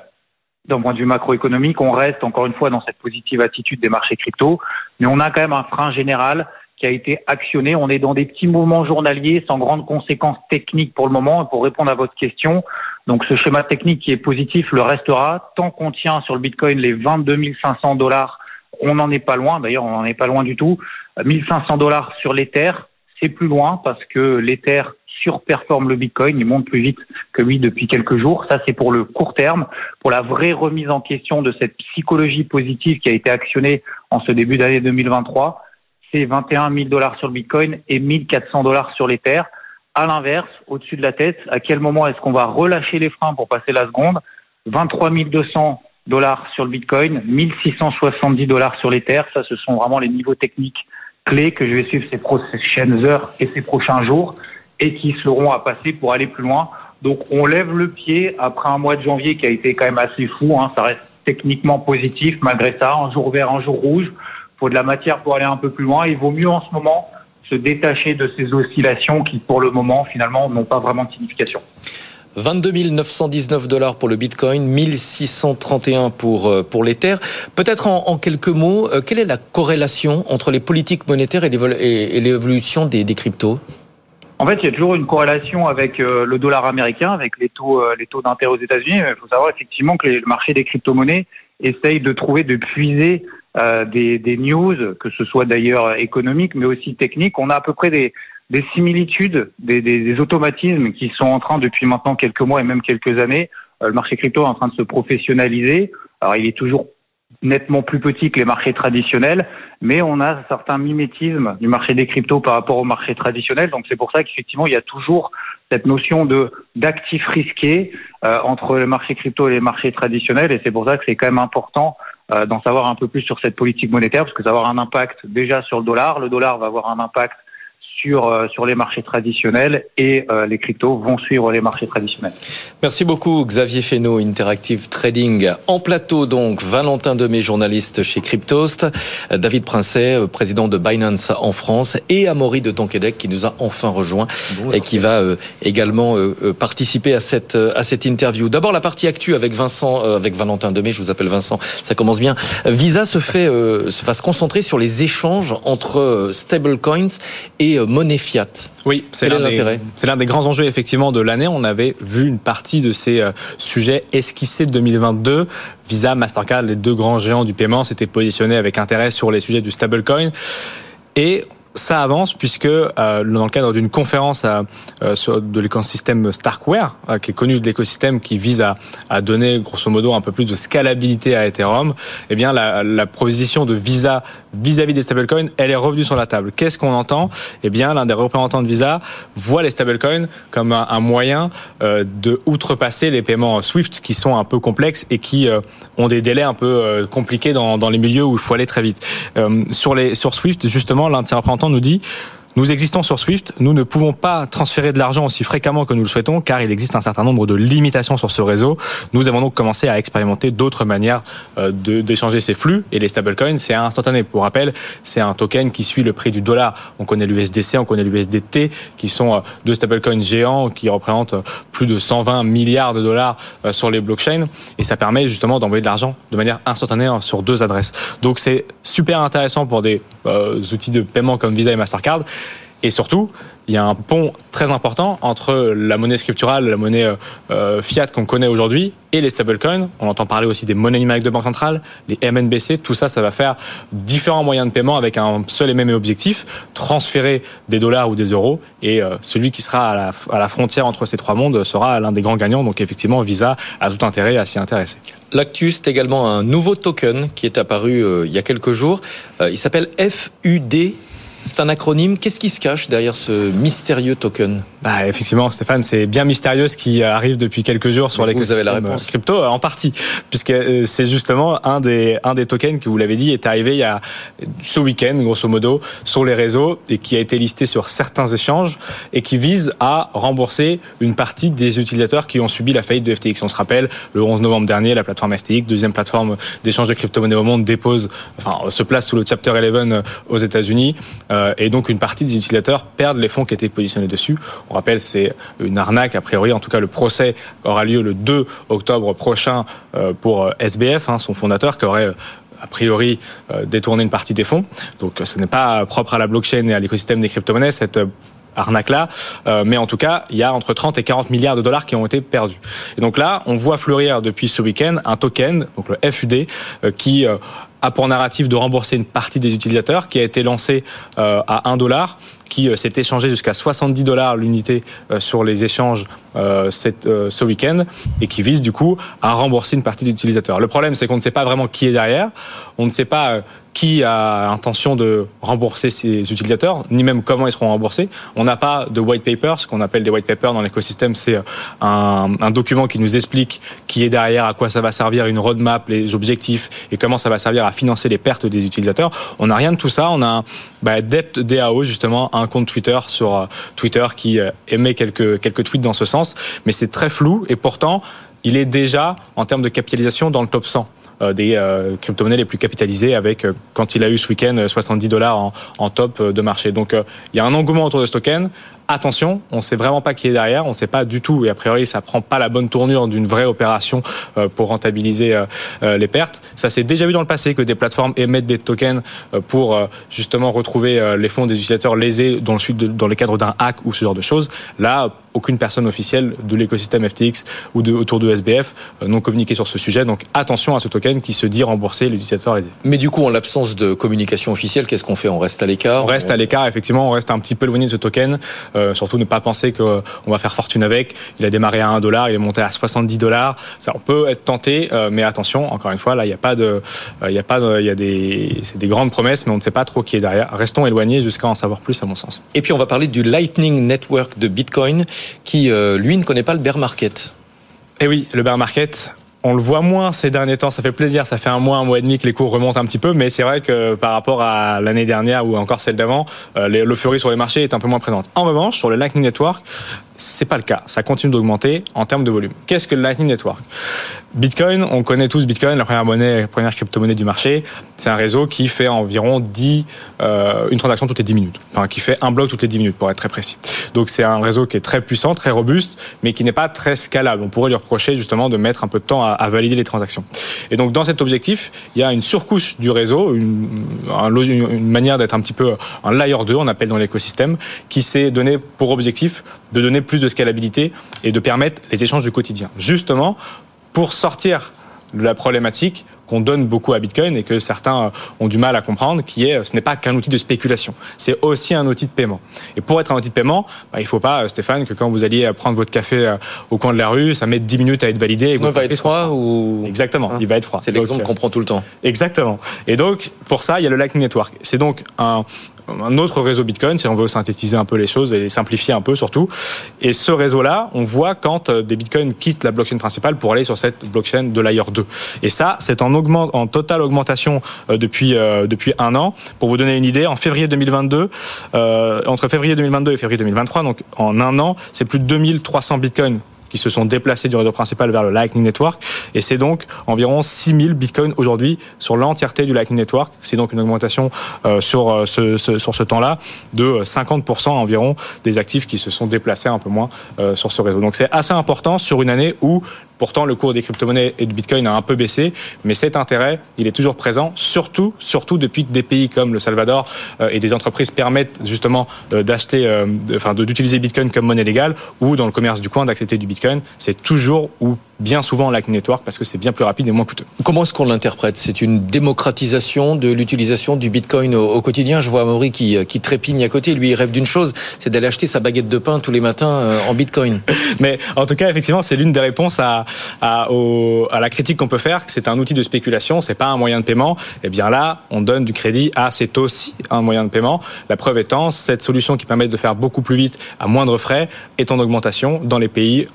d'un point de vue macroéconomique, on reste encore une fois dans cette positive attitude des marchés cryptos, mais on a quand même un frein général qui a été actionné. On est dans des petits mouvements journaliers sans grandes conséquences techniques pour le moment. Et pour répondre à votre question, donc ce schéma technique qui est positif le restera tant qu'on tient sur le Bitcoin les 22 500 dollars. On n'en est pas loin, d'ailleurs on n'en est pas loin du tout. 1500 dollars sur l'Ether, c'est plus loin parce que l'Ether surperforme le Bitcoin, il monte plus vite que lui depuis quelques jours. Ça, c'est pour le court terme, pour la vraie remise en question de cette psychologie positive qui a été actionnée en ce début d'année 2023. C'est 21 000 dollars sur le Bitcoin et 1400 dollars sur l'Ether. À l'inverse, au-dessus de la tête, à quel moment est-ce qu'on va relâcher les freins pour passer la seconde? 23 200 dollars sur le Bitcoin, 1670 dollars sur l'Ether. Ça, ce sont vraiment les niveaux techniques clés que je vais suivre ces prochaines heures et ces prochains jours et qui seront à passer pour aller plus loin. Donc on lève le pied après un mois de janvier qui a été quand même assez fou. Hein. Ça reste techniquement positif malgré ça. Un jour vert, un jour rouge. Faut de la matière pour aller un peu plus loin. Il vaut mieux en ce moment se détacher de ces oscillations qui pour le moment finalement n'ont pas vraiment de signification. 22 919 dollars pour le Bitcoin, 1631 pour, euh, pour l'Ether. Peut-être en, quelques mots, euh, quelle est la corrélation entre les politiques monétaires et l'évolution des, des cryptos? En fait, il y a toujours une corrélation avec euh, le dollar américain, avec les taux, les taux d'intérêt aux États-Unis. Il faut savoir effectivement que le marché des crypto-monnaies essaye de trouver, de puiser des, des, news, que ce soit d'ailleurs économiques, mais aussi techniques. On a à peu près des, des similitudes, des, des, des, automatismes qui sont en train depuis maintenant quelques mois et même quelques années. Euh, le marché crypto est en train de se professionnaliser. Alors il est toujours nettement plus petit que les marchés traditionnels, mais on a certains mimétismes du marché des cryptos par rapport au marché traditionnel. Donc c'est pour ça qu'effectivement il y a toujours cette notion de d'actifs risqués euh, entre le marché crypto et les marchés traditionnels, et c'est pour ça que c'est quand même important euh, d'en savoir un peu plus sur cette politique monétaire, parce que ça va avoir un impact déjà sur le dollar. Le dollar va avoir un impact sur, euh, sur les marchés traditionnels et euh, les cryptos vont suivre les marchés traditionnels. Merci beaucoup Xavier Fesneau, Interactive Trading. En plateau donc, Valentin Demey, journaliste chez Cryptost, David Princet, euh, président de Binance en France et Amaury de Tonquédec qui nous a enfin rejoint et qui va également participer à cette, à cette interview. D'abord la partie actu avec Vincent, avec Valentin Demey, je vous appelle Vincent, ça commence bien. Visa se fait, va se concentrer sur les échanges entre stablecoins et monnaie fiat. Oui, c'est l'un des, des grands enjeux effectivement de l'année. On avait vu une partie de ces euh, sujets esquissés de 2022. Visa, Mastercard, les deux grands géants du paiement s'étaient positionnés avec intérêt sur les sujets du stablecoin. Et ça avance puisque euh, dans le cadre d'une conférence euh, sur, de l'écosystème Starkware, euh, qui est connu de l'écosystème qui vise à, donner grosso modo un peu plus de scalabilité à Ethereum, eh bien la, proposition de Visa vis-à-vis des stablecoins, elle est revenue sur la table. Qu'est-ce qu'on entend? Eh bien, l'un des représentants de Visa voit les stablecoins comme un, moyen euh, de outrepasser les paiements SWIFT qui sont un peu complexes et qui euh, ont des délais un peu compliqués dans, les milieux où il faut aller très vite. sur sur SWIFT, justement, l'un de ses représentants nous dit nous existons sur Swift, nous ne pouvons pas transférer de l'argent aussi fréquemment que nous le souhaitons car il existe un certain nombre de limitations sur ce réseau. Nous avons donc commencé à expérimenter d'autres manières euh, d'échanger ces flux et les stablecoins, c'est instantané. Pour rappel, c'est un token qui suit le prix du dollar. On connaît l'USDC, on connaît l'USDT qui sont euh, deux stablecoins géants qui représentent euh, plus de 120 milliards de dollars sur les blockchains et ça permet justement d'envoyer de l'argent de manière instantanée hein, sur deux adresses. Donc c'est super intéressant pour des outils de paiement comme Visa et Mastercard. Et surtout, il y a un pont très important entre la monnaie scripturale, la monnaie euh, euh, fiat qu'on connaît aujourd'hui, et les stablecoins. On entend parler aussi des monnaies numériques de banque centrale, les MNBC. Tout ça, ça va faire différents moyens de paiement avec un seul et même objectif transférer des dollars ou des euros. Et euh, celui qui sera à la, frontière entre ces trois mondes sera l'un des grands gagnants. Donc effectivement, Visa a tout intérêt à s'y intéresser. L'actus, c'est également un nouveau token qui est apparu il y a quelques jours. il s'appelle FUD c'est un acronyme. Qu'est-ce qui se cache derrière ce mystérieux token bah, Effectivement, Stéphane, c'est bien mystérieux ce qui arrive depuis quelques jours sur l'écosystème euh, crypto, euh, en partie, puisque euh, c'est justement un des, un des tokens que vous l'avez dit est arrivé il y a ce week-end, grosso modo, sur les réseaux et qui a été listé sur certains échanges et qui vise à rembourser une partie des utilisateurs qui ont subi la faillite de FTX. On se rappelle, le 11 novembre dernier, la plateforme FTX, deuxième plateforme d'échange de crypto-monnaies au monde, dépose, enfin, se place sous le Chapter 11 aux États-Unis. Euh, et donc une partie des utilisateurs perdent les fonds qui étaient positionnés dessus. On rappelle, c'est une arnaque a priori. En tout cas, le procès aura lieu le 2 octobre prochain euh, pour euh, SBF, hein, son fondateur, qui aurait a priori détourné une partie des fonds. Donc ce n'est pas propre à la blockchain et à l'écosystème des crypto-monnaies, cette arnaque-là. mais en tout cas, il y a entre 30 et 40 milliards de dollars qui ont été perdus. Et donc là, on voit fleurir depuis ce week-end un token, donc le FUD, qui a pour narratif de rembourser une partie des utilisateurs, qui a été lancé euh, à 1 dollar, qui euh, s'est échangé jusqu'à 70 dollars l'unité euh, sur les échanges cette, ce week-end, et qui vise du coup à rembourser une partie des utilisateurs. Le problème, c'est qu'on ne sait pas vraiment qui est derrière, on ne sait pas qui a intention de rembourser ses utilisateurs, ni même comment ils seront remboursés. On n'a pas de white paper, ce qu'on appelle des white papers dans l'écosystème, c'est un, document qui nous explique qui est derrière, à quoi ça va servir, une roadmap, les objectifs et comment ça va servir à financer les pertes des utilisateurs. On n'a rien de tout ça. On a bah, Dept DAO justement un compte Twitter sur euh, Twitter qui euh, émet quelques quelques tweets dans ce sens, mais c'est très flou et pourtant il est déjà en termes de capitalisation dans le top 100 euh, des crypto-monnaies les plus capitalisées avec, quand il a eu ce week-end, 70 dollars en, en, top de marché. Donc il y a un engouement autour de ce token. Attention, on ne sait vraiment pas qui est derrière, on ne sait pas du tout, et a priori ça prend pas la bonne tournure d'une vraie opération pour rentabiliser les pertes. Ça s'est déjà vu dans le passé que des plateformes émettent des tokens pour justement retrouver les fonds des utilisateurs lésés dans le, dans le cadre d'un hack ou ce genre de choses. Là, aucune personne officielle de l'écosystème FTX ou de, autour de SBF n'ont communiqué sur ce sujet. Donc attention à ce token qui se dit rembourser l'utilisateur lésé. Mais du coup, en l'absence de communication officielle, qu'est-ce qu'on fait? On reste à l'écart? On reste à l'écart, effectivement, on reste un petit peu éloigné de ce token. Euh, surtout ne pas penser qu'on va faire fortune avec. Il a démarré à 1 dollar, il est monté à 70 dollars. Ça, on peut être tenté, euh, mais attention, encore une fois, là, il n'y a pas de, euh, il y a pas, il y a des, c'est des grandes promesses, mais on ne sait pas trop qui est derrière. Restons éloignés jusqu'à en savoir plus, à mon sens. Et puis, on va parler du Lightning Network de Bitcoin, qui, lui, ne connaît pas le bear market. Eh oui, le bear market, on le voit moins ces derniers temps, ça fait plaisir. Ça fait un mois, un mois et demi que les cours remontent un petit peu, mais c'est vrai que par rapport à l'année dernière ou encore celle d'avant, euh, l'euphorie sur les marchés est un peu moins présente. En revanche, sur le Lightning Network, c'est pas le cas. Ça continue d'augmenter en termes de volume. Qu'est-ce que le Lightning Network? Bitcoin, on connaît tous Bitcoin, la première monnaie, la première crypto-monnaie du marché. C'est un réseau qui fait environ 10, euh, une transaction toutes les 10 minutes. Enfin, qui fait un bloc toutes les 10 minutes, pour être très précis. Donc, c'est un réseau qui est très puissant, très robuste, mais qui n'est pas très scalable. On pourrait lui reprocher justement de mettre un peu de temps à, à valider les transactions. Et donc, dans cet objectif, il y a une surcouche du réseau, une, une manière d'être un petit peu un layer 2, on appelle dans l'écosystème, qui s'est donné pour objectif de donner plus de scalabilité et de permettre les échanges du quotidien. Justement, pour sortir de la problématique qu'on donne beaucoup à Bitcoin et que certains ont du mal à comprendre, qui est ce n'est pas qu'un outil de spéculation, c'est aussi un outil de paiement. Et pour être un outil de paiement, bah, il ne faut pas, Stéphane, que quand vous alliez prendre votre café au coin de la rue, ça met 10 minutes à être validé. il va être froid ou Exactement, hein il va être froid. C'est l'exemple qu'on prend tout le temps. Exactement. Et donc, pour ça, il y a le Lightning Network. C'est donc un, un autre réseau Bitcoin, si on veut synthétiser un peu les choses et les simplifier un peu surtout. Et ce réseau-là, on voit quand euh, des Bitcoins quittent la blockchain principale pour aller sur cette blockchain de Layer 2. Et ça, c'est en, en totale augmentation euh, depuis, euh, depuis un an. Pour vous donner une idée, en février 2022, entre février 2022 et février 2023, donc en un an, c'est plus de 2300 Bitcoins qui se sont déplacés du réseau principal vers le Lightning Network. Et c'est donc environ 6000 bitcoins aujourd'hui sur l'entièreté du Lightning Network. C'est donc une augmentation euh, sur, euh, ce, sur ce temps-là de 50% environ des actifs qui se sont déplacés un peu moins euh, sur ce réseau. Donc c'est assez important sur une année où Pourtant, le cours des crypto-monnaies et du Bitcoin a un peu baissé, mais cet intérêt, il est toujours présent, surtout, surtout depuis que des pays comme le Salvador euh, et des entreprises permettent justement euh, d'acheter, euh, enfin, d'utiliser Bitcoin comme monnaie légale ou dans le commerce du coin d'accepter du Bitcoin. C'est toujours ou bien souvent Lightning Network parce que c'est bien plus rapide et moins coûteux. Comment est-ce qu'on l'interprète? C'est une démocratisation de l'utilisation du Bitcoin au, quotidien? Je vois Amaury qui, qui trépigne à côté. Lui, il rêve d'une chose, c'est d'aller acheter sa baguette de pain tous les matins en Bitcoin. [laughs] Mais en tout cas, effectivement, c'est l'une des réponses à, à, la critique qu'on peut faire, que c'est un outil de spéculation, c'est pas un moyen de paiement. Eh bien là, on donne du crédit à c'est aussi un moyen de paiement. La preuve étant, cette solution qui permet de faire beaucoup plus vite à moindre frais est en augmentation dans les pays,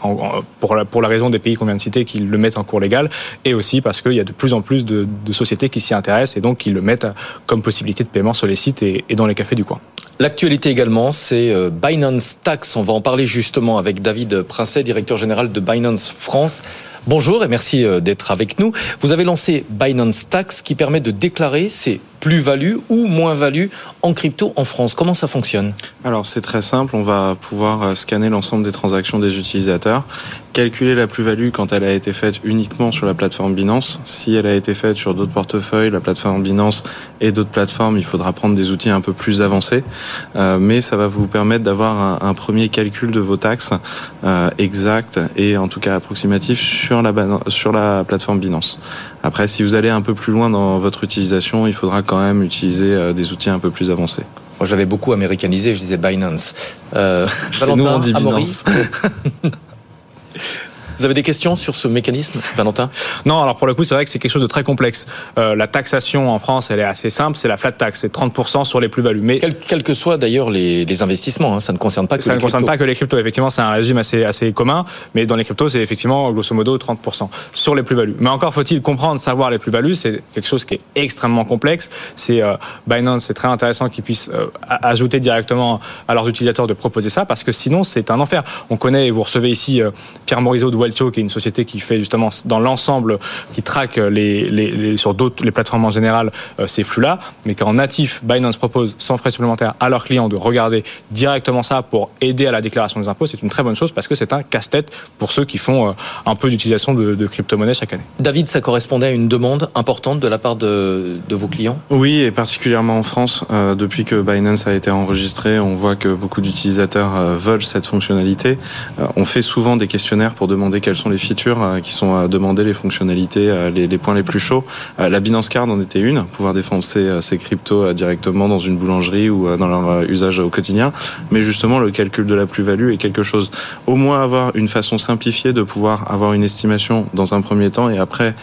pour, la, pour la raison des pays qu'on vient de citer qui le mettent en cours légal, et aussi parce qu'il y a de plus en plus de, sociétés qui s'y intéressent et donc qui le mettent comme possibilité de paiement sur les sites et, et dans les cafés du coin. L'actualité également, c'est euh, Binance Tax. On va en parler justement avec David Princet, directeur général de Binance France. Bonjour et merci euh, d'être avec nous. Vous avez lancé Binance Tax qui permet de déclarer ses plus-values ou moins-values en crypto en France. Comment ça fonctionne? Alors c'est très simple, on va pouvoir euh, scanner l'ensemble des transactions des utilisateurs, calculer la plus-value quand elle a été faite uniquement sur la plateforme Binance. Si elle a été faite sur d'autres portefeuilles, la plateforme Binance et d'autres plateformes, il faudra prendre des outils un peu plus avancés. Euh, mais ça va vous permettre d'avoir un, premier calcul de vos taxes exact et en tout cas approximatif sur sur la, sur la plateforme Binance. Après, si vous allez un peu plus loin dans votre utilisation, il faudra quand même utiliser euh, des outils un peu plus avancés. Moi, j'avais beaucoup américanisé, je disais Binance. Euh, [laughs] Valentin, nous, on dit Binance. [laughs] Vous avez des questions sur ce mécanisme, Valentin? Non, alors pour le coup, c'est vrai que c'est quelque chose de très complexe. Euh, la taxation en France, elle est assez simple, c'est la flat tax, c'est 30% sur les plus-values. Mais quels que soient d'ailleurs les, les, investissements, hein, ça ne concerne pas que ça les ne concerne pas que les cryptos. Effectivement, c'est un régime assez assez commun, mais dans les cryptos, c'est effectivement grosso modo 30% sur les plus-values. Mais encore faut-il comprendre, savoir les plus-values, c'est quelque chose qui est extrêmement complexe. C'est euh, Binance, c'est très intéressant qu'ils puissent euh, ajouter directement à leurs utilisateurs de proposer ça, parce que sinon c'est un enfer. On connaît, vous recevez ici Pierre Morisot de Waltio, qui est une société qui fait justement dans l'ensemble, qui traque les, les, sur d'autres les plateformes en général euh, ces flux-là, mais qu'en natif, Binance propose sans frais supplémentaires à leurs clients de regarder directement ça pour aider à la déclaration des impôts, c'est une très bonne chose parce que c'est un casse-tête pour ceux qui font euh, un peu d'utilisation de, de crypto-monnaies chaque année. David, ça correspondait à une demande importante de la part de, de vos clients? Oui, et particulièrement en France. Euh, depuis que Binance a été enregistré, on voit que beaucoup d'utilisateurs veulent cette fonctionnalité. on fait souvent des questionnaires pour demander quels sont les features euh, qui sont à demander, les fonctionnalités, euh, les, les points les plus chauds. Euh, la Binance Card en était une, pouvoir défoncer ses cryptos directement dans une boulangerie ou dans leur usage au quotidien. Mais justement, le calcul de la plus-value est quelque chose. Au moins avoir une façon simplifiée de pouvoir avoir une estimation dans un premier temps et après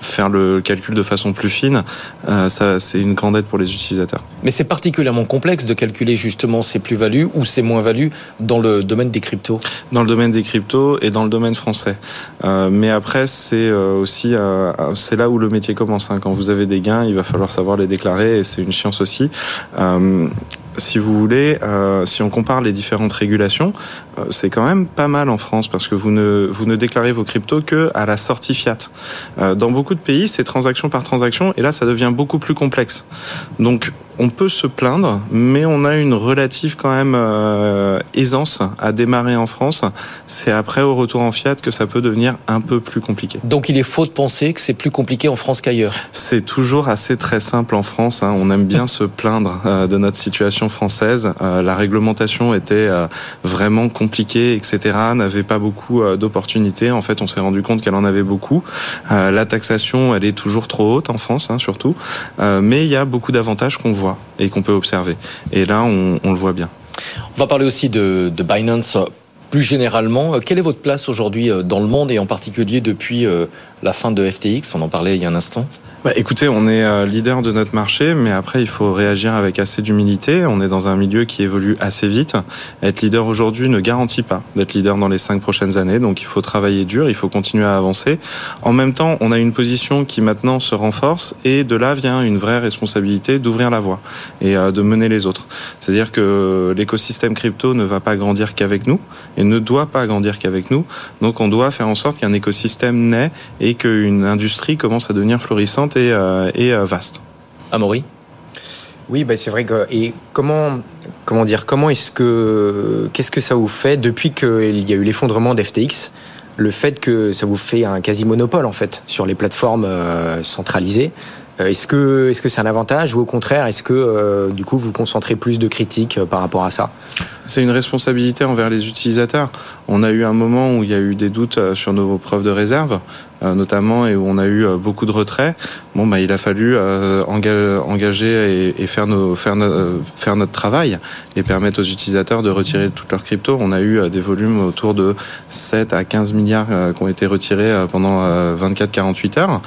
faire le calcul de façon plus fine, ça c'est une grande aide pour les utilisateurs. Mais c'est particulièrement complexe de calculer justement ces plus-values ou ces moins-values dans le domaine des cryptos. Dans le domaine des cryptos et dans le domaine français euh, mais après, c'est euh, aussi euh, c'est là où le métier commence. Hein. Quand vous avez des gains, il va falloir savoir les déclarer et c'est une science aussi si vous voulez, si on compare les différentes régulations, c'est quand même pas mal en France parce que vous ne vous ne déclarez vos cryptos que à la sortie fiat. Dans beaucoup de pays, c'est transaction par transaction et là, ça devient beaucoup plus complexe. Donc, on peut se plaindre, mais on a une relative quand même euh, aisance à démarrer en France. C'est après au retour en Fiat que ça peut devenir un peu plus compliqué. Donc il est faux de penser que c'est plus compliqué en France qu'ailleurs. C'est toujours assez très simple en France. Hein. On aime bien [laughs] se plaindre euh, de notre situation française. Euh, la réglementation était vraiment compliquée, etc. N'avait pas beaucoup d'opportunités. En fait, on s'est rendu compte qu'elle en avait beaucoup. la taxation, elle est toujours trop haute en France, hein, surtout. mais il y a beaucoup d'avantages qu'on voit et qu'on peut observer. Et là, on, le voit bien. On va parler aussi de, Binance plus généralement. Quelle est votre place aujourd'hui euh, dans le monde et en particulier depuis euh, la fin de FTX On en parlait il y a un instant. Bah, écoutez, on est euh, leader de notre marché, mais après, il faut réagir avec assez d'humilité. On est dans un milieu qui évolue assez vite. Être leader aujourd'hui ne garantit pas d'être leader dans les cinq prochaines années. Donc, il faut travailler dur, il faut continuer à avancer. En même temps, on a une position qui maintenant se renforce et de là vient une vraie responsabilité d'ouvrir la voie et euh, de mener les autres. C'est-à-dire que l'écosystème crypto ne va pas grandir qu'avec nous et ne doit pas grandir qu'avec nous. Donc, on doit faire en sorte qu'un écosystème naît et qu'une industrie commence à devenir florissante et, euh, euh, vaste. Amaury oui, bah c'est vrai que et comment comment dire comment est-ce que qu'est-ce que ça vous fait depuis qu'il y a eu l'effondrement d'FTX, le fait que ça vous fait un quasi monopole en fait sur les plateformes euh, centralisées. Est-ce que est-ce que c'est un avantage ou au contraire est-ce que du coup vous concentrez plus de critiques par rapport à ça? C'est une responsabilité envers les utilisateurs. On a eu un moment où il y a eu des doutes sur nos preuves de réserve. Euh, notamment et où on a eu euh, beaucoup de retraits. Bon, bah, il a fallu euh, engager et, faire, nos, faire, faire notre travail et permettre aux utilisateurs de retirer toutes leurs cryptos. On a eu des volumes autour de 7 à 15 milliards qui ont été retirés pendant 24-48 heures.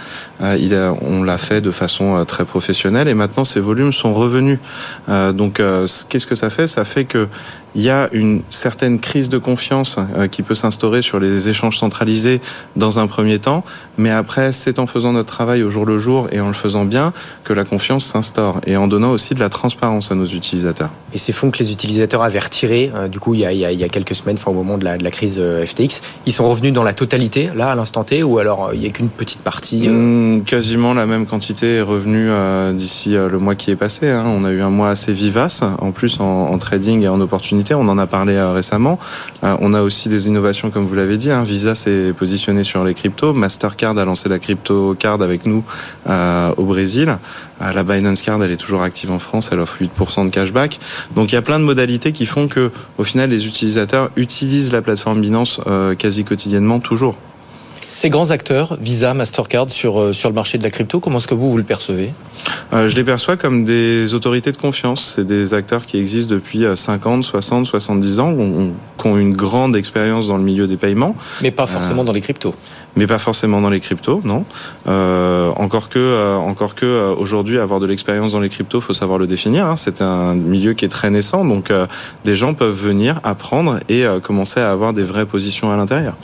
On l'a fait de façon très professionnelle et maintenant ces volumes sont revenus. Donc, qu'est-ce que ça fait? Ça fait que il y a une certaine crise de confiance euh, qui peut s'instaurer sur les échanges centralisés dans un premier temps, mais après, c'est en faisant notre travail au jour le jour et en le faisant bien que la confiance s'instaure et en donnant aussi de la transparence à nos utilisateurs. Et ces fonds que les utilisateurs avaient retirés, euh, du coup, il y, a, il y a, quelques semaines, enfin, au moment de la, de la, crise euh, FTX, ils sont revenus dans la totalité, là, à l'instant T, ou alors il n'y a qu'une petite partie mmh, Quasiment la même quantité est revenue d'ici le mois qui est passé. Hein. On a eu un mois assez vivace, en plus en, en trading et en opportunité on en a parlé euh, récemment. Euh, on a aussi des innovations, comme vous l'avez dit. Hein. Visa s'est positionné sur les cryptos. Mastercard a lancé la crypto card avec nous euh, au Brésil. La Binance Card, elle est toujours active en France. Elle offre 8% de cashback. Donc il y a plein de modalités qui font que, au final, les utilisateurs utilisent la plateforme Binance quasi quotidiennement, toujours. Ces grands acteurs, Visa, Mastercard, sur, euh, sur le marché de la crypto, comment est-ce que vous, vous le percevez? Euh, Je les perçois comme des autorités de confiance. C'est des acteurs qui existent depuis 50, 60, 70 ans, qui ont une grande expérience dans le milieu des paiements. Mais pas forcément dans les cryptos mais pas forcément dans les cryptos, non. Euh, encore que, encore que aujourd'hui, avoir de l'expérience dans les cryptos, faut savoir le définir. Hein. C'est un milieu qui est très naissant, donc des gens peuvent venir apprendre et commencer à avoir des vraies positions à l'intérieur.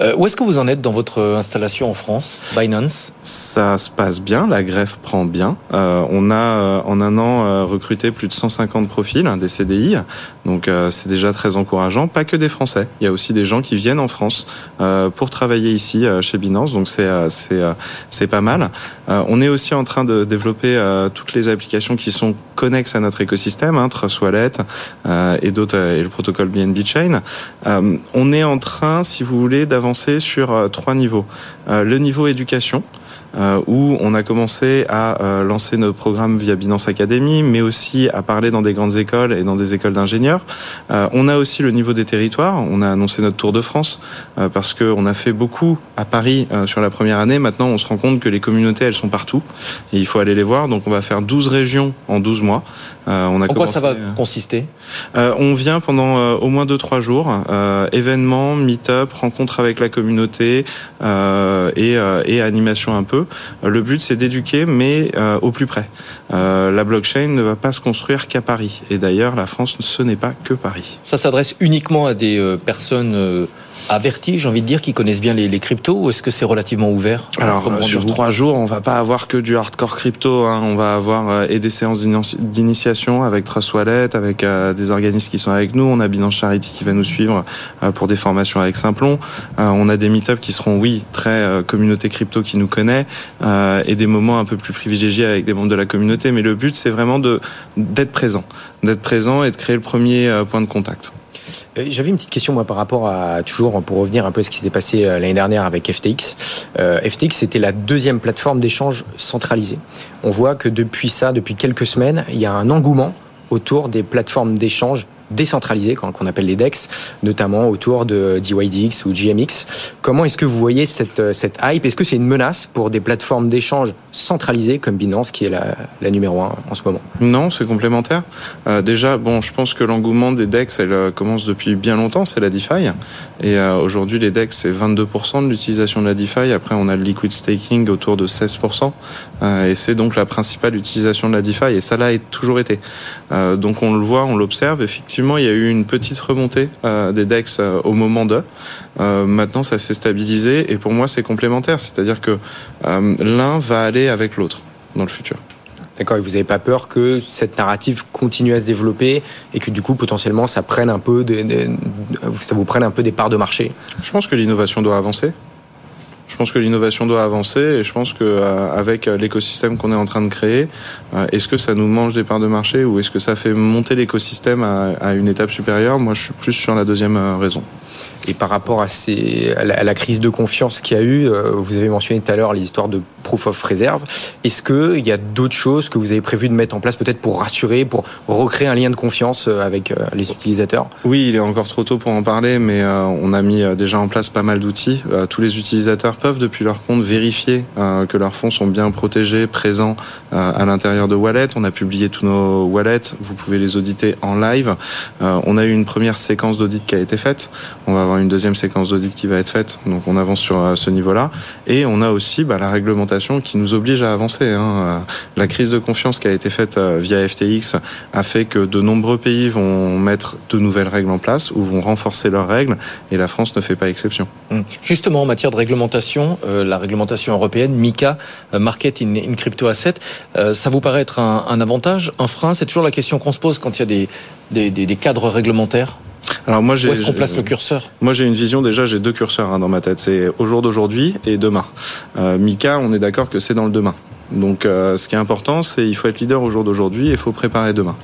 Euh, où est-ce que vous en êtes dans votre installation en France, Binance? Ça se passe bien, la greffe prend bien. Euh, on a euh, en un an recruté plus de 150 profils, hein, des CDI, donc c'est déjà très encourageant. Pas que des Français, il y a aussi des gens qui viennent en France pour travailler ici chez Binance, donc c'est c'est c'est pas mal. on est aussi en train de développer toutes les applications qui sont connexes à notre écosystème, hein, Trust Wallet et d'autres et le protocole BNB Chain. on est en train, si vous voulez, d'avoir sur euh, trois niveaux. Euh, le niveau éducation, euh, où on a commencé à euh, lancer nos programmes via Binance Academy, mais aussi à parler dans des grandes écoles et dans des écoles d'ingénieurs. Euh, on a aussi le niveau des territoires. On a annoncé notre Tour de France parce qu'on a fait beaucoup à Paris sur la première année. Maintenant, on se rend compte que les communautés, elles sont partout et il faut aller les voir. Donc, on va faire 12 régions en 12 mois. on a en quoi ça va consister? On vient pendant au moins 2-3 jours. événements, meet-up, rencontres avec la communauté et, et animation un peu. Euh, le but, c'est d'éduquer, mais euh, au plus près. Euh, la blockchain ne va pas se construire qu'à Paris. Et d'ailleurs, la France, ce n'est pas que Paris. Ça s'adresse uniquement à des personnes avertis, j'ai envie de dire, qui connaissent bien les, cryptos, ou est-ce que c'est relativement ouvert Alors, sur trois jours, on va pas avoir que du hardcore crypto. Hein. On va avoir euh, et des séances d'initiation avec Trust Wallet, avec euh, des organismes qui sont avec nous. On a Binance Charity qui va nous suivre euh, pour des formations avec Simplon. on a des meet qui seront, oui, très communauté crypto qui nous connaît, et des moments un peu plus privilégiés avec des membres de la communauté. Mais le but, c'est vraiment de d'être présent, d'être présent et de créer le premier point de contact. Euh, j'avais une petite question moi par rapport à toujours pour revenir un peu à ce qui s'est passé euh, l'année dernière avec FTX. Euh, FTX c'était la deuxième plateforme d'échange centralisée. On voit que depuis ça, depuis quelques semaines, il y a un engouement autour des plateformes d'échange décentralisés, qu'on appelle les DEX, notamment autour de DYDX ou GMX. Comment est-ce que vous voyez cette, euh, cette hype? Est-ce que c'est une menace pour des plateformes d'échange centralisées comme Binance, qui est la, la numéro un en ce moment? Non, c'est complémentaire. Euh, déjà, bon, je pense que l'engouement des DEX, elle euh, commence depuis bien longtemps, c'est la DeFi. Et aujourd'hui, les DEX, c'est 22% de l'utilisation de la DeFi. Après, on a le liquid staking autour de 16%. et c'est donc la principale utilisation de la DeFi. Et ça l'a toujours été. donc on le voit, on l'observe, effectivement effectivement, il y a eu une petite remontée euh, des DEX euh, au moment de. Euh, maintenant, ça s'est stabilisé et pour moi, c'est complémentaire. C'est-à-dire que l'un va aller avec l'autre dans le futur. D'accord, et vous n'avez pas peur que cette narrative continue à se développer et que du coup potentiellement ça prenne un peu ça vous prenne un peu des parts de marché? Je pense que l'innovation doit avancer. Je pense que l'innovation doit avancer et je pense que euh, avec l'écosystème qu'on est en train de créer, euh, est-ce que ça nous mange des parts de marché ou est-ce que ça fait monter l'écosystème à, une étape supérieure? Moi, je suis plus sur la deuxième euh, raison. Et par rapport à, la, crise de confiance qu'il y a eu, euh, vous avez mentionné tout à l'heure l'histoire de proof of reserve. Est-ce qu'il y a d'autres choses que vous avez prévu de mettre en place peut-être pour rassurer, pour recréer un lien de confiance euh, avec euh, les utilisateurs? Oui, il est encore trop tôt pour en parler, mais on a mis déjà en place pas mal d'outils. tous les utilisateurs peuvent depuis leur compte vérifier que leurs fonds sont bien protégés, présents à l'intérieur de Wallet. On a publié tous nos wallets, vous pouvez les auditer en live. on a eu une première séquence d'audit qui a été faite. On va avoir une deuxième séquence d'audit qui va être faite, donc on avance sur euh, ce niveau-là. Et on a aussi bah, la réglementation qui nous oblige à avancer. Hein. Euh, la crise de confiance qui a été faite euh, via FTX a fait que de nombreux pays vont mettre de nouvelles règles en place ou vont renforcer leurs règles, et la France ne fait pas exception. Hum. Justement, en matière de réglementation, la réglementation européenne, MICA, Market in, Crypto Asset, ça vous paraît être un, avantage, un frein? C'est toujours la question qu'on se pose quand il y a des, des cadres réglementaires alors moi, j'ai, Où est-ce qu'on place le curseur Moi, j'ai une vision. Déjà, j'ai deux curseurs hein, dans ma tête. C'est au jour d'aujourd'hui et demain. Euh, Mika, on est d'accord que c'est dans le demain. Donc, euh, ce qui est important, c'est il faut être leader au jour d'aujourd'hui et il faut préparer demain.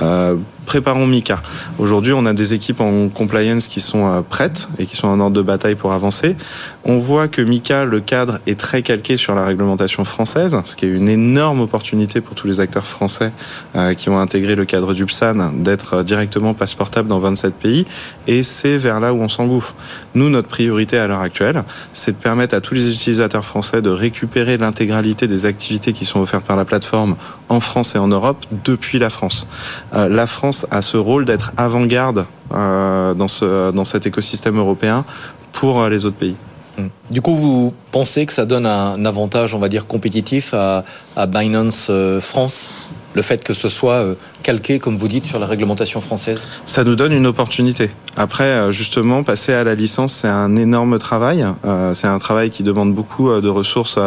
Euh, préparons Mika. Aujourd'hui, on a des équipes en compliance qui sont euh, prêtes et qui sont en ordre de bataille pour avancer. On voit que Mika, le cadre, est très calqué sur la réglementation française, ce qui est une énorme opportunité pour tous les acteurs français euh, qui ont intégré le cadre du PSAN d'être directement passeportable dans 27 pays. Et c'est vers là où on s'engouffre. Nous, notre priorité à l'heure actuelle, c'est de permettre à tous les utilisateurs français de récupérer l'intégralité des activités qui sont offertes par la plateforme en France et en Europe depuis la France. Euh, la France a ce rôle d'être avant-garde euh, dans, ce, dans cet écosystème européen pour euh, les autres pays. Hmm. Du coup, vous pensez que ça donne un avantage, on va dire, compétitif à, à Binance France? Le fait que ce soit euh, calqué, comme vous dites, sur la réglementation française Ça nous donne une opportunité. Après, euh, justement, passer à la licence, c'est un énorme travail. Euh, c'est un travail qui demande beaucoup de ressources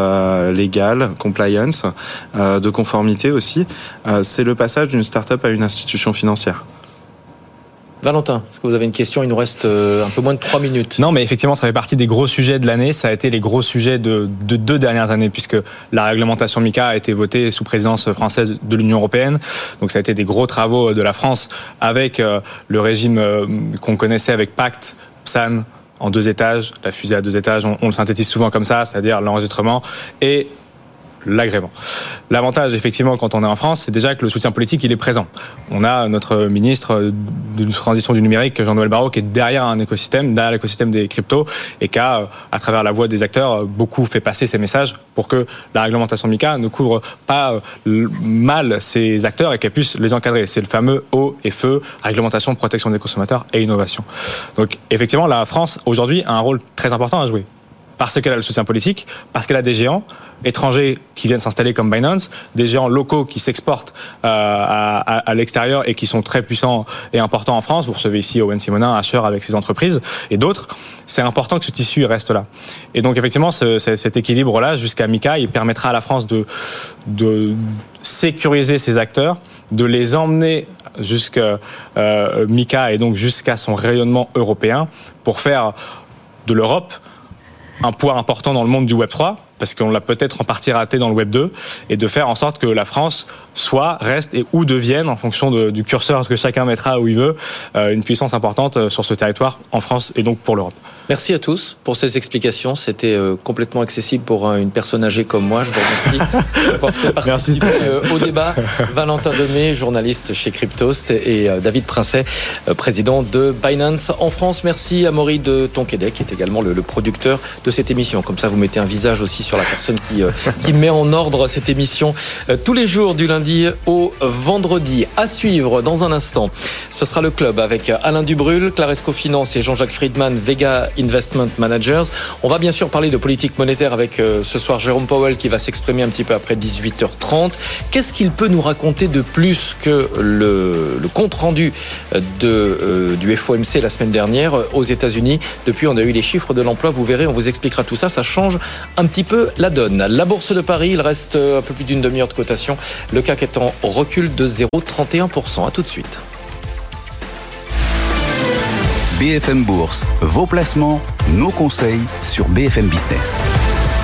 légales, compliance, de conformité aussi. C'est le passage d'une start-up à une institution financière. Valentin, est-ce que vous avez une question? Il nous reste euh, un peu moins de trois minutes. Non, mais effectivement, ça fait partie des gros sujets de l'année. Ça a été les gros sujets de, deux dernières années, puisque la réglementation MICA a été votée sous présidence française de l'Union européenne. Donc, ça a été des gros travaux de la France avec euh, le régime euh, qu'on connaissait avec Pacte, PSAN, en deux étages, la fusée à deux étages, on, on le synthétise souvent comme ça, c'est-à-dire l'enregistrement et l'agrément. L'avantage, effectivement, quand on est en France, c'est déjà que le soutien politique, il est présent. On a notre ministre de transition du numérique, Jean-Noël Barrot, qui est derrière un écosystème, derrière l'écosystème des cryptos, et qui a, à travers la voix des acteurs, beaucoup fait passer ces messages pour que la réglementation MICA ne couvre pas mal ces acteurs et qu'elle puisse les encadrer. C'est le fameux eau et feu, réglementation, protection des consommateurs et innovation. Donc, effectivement, la France, aujourd'hui, a un rôle très important à jouer parce qu'elle a le soutien politique, parce qu'elle a des géants étrangers qui viennent s'installer comme Binance, des géants locaux qui s'exportent euh, à, à, l'extérieur et qui sont très puissants et importants en France. Vous recevez ici Owen Simonin, Asher avec ses entreprises et d'autres. C'est important que ce tissu reste là. Et donc effectivement, ce, cet équilibre-là jusqu'à Mika, il permettra à la France de, de sécuriser ses acteurs, de les emmener jusqu'à euh, Mika et donc jusqu'à son rayonnement européen pour faire de l'Europe un poids important dans le monde du Web 3 parce qu'on l'a peut-être en partie raté dans le Web 2 et de faire en sorte que la France soit, reste et ou devienne en fonction du curseur que chacun mettra où il veut euh, une puissance importante euh, sur ce territoire en France et donc pour l'Europe. Merci à tous pour ces explications. C'était euh, complètement accessible pour une personne âgée comme moi. Je vous remercie [laughs] Merci. au débat. Valentin Demey, journaliste chez Cryptost, et David Princet, président de Binance en France. Merci à Maury de Tonquédec, qui est également le, le, producteur de cette émission. Comme ça, vous mettez un visage aussi sur la personne qui, qui met en ordre cette émission tous les jours du lundi au vendredi. À suivre dans un instant, ce sera le club avec Alain Dubrul, Claresco Finance et Jean-Jacques Friedman, Vega Investment Managers. On va bien sûr parler de politique monétaire avec euh, ce soir Jérôme Powell qui va s'exprimer un petit peu après 18h30. Qu'est-ce qu'il peut nous raconter de plus que le, compte rendu de, euh, du FOMC la semaine dernière aux États-Unis? Depuis, on a eu les chiffres de l'emploi. Vous verrez, on vous expliquera tout ça. Ça change un petit peu la donne. La bourse de Paris, il reste euh, un peu plus d'une demi-heure de cotation. Le CAC est en recul de 0,31%. À tout de suite. BFM Bourse, vos placements, nos conseils sur BFM Business.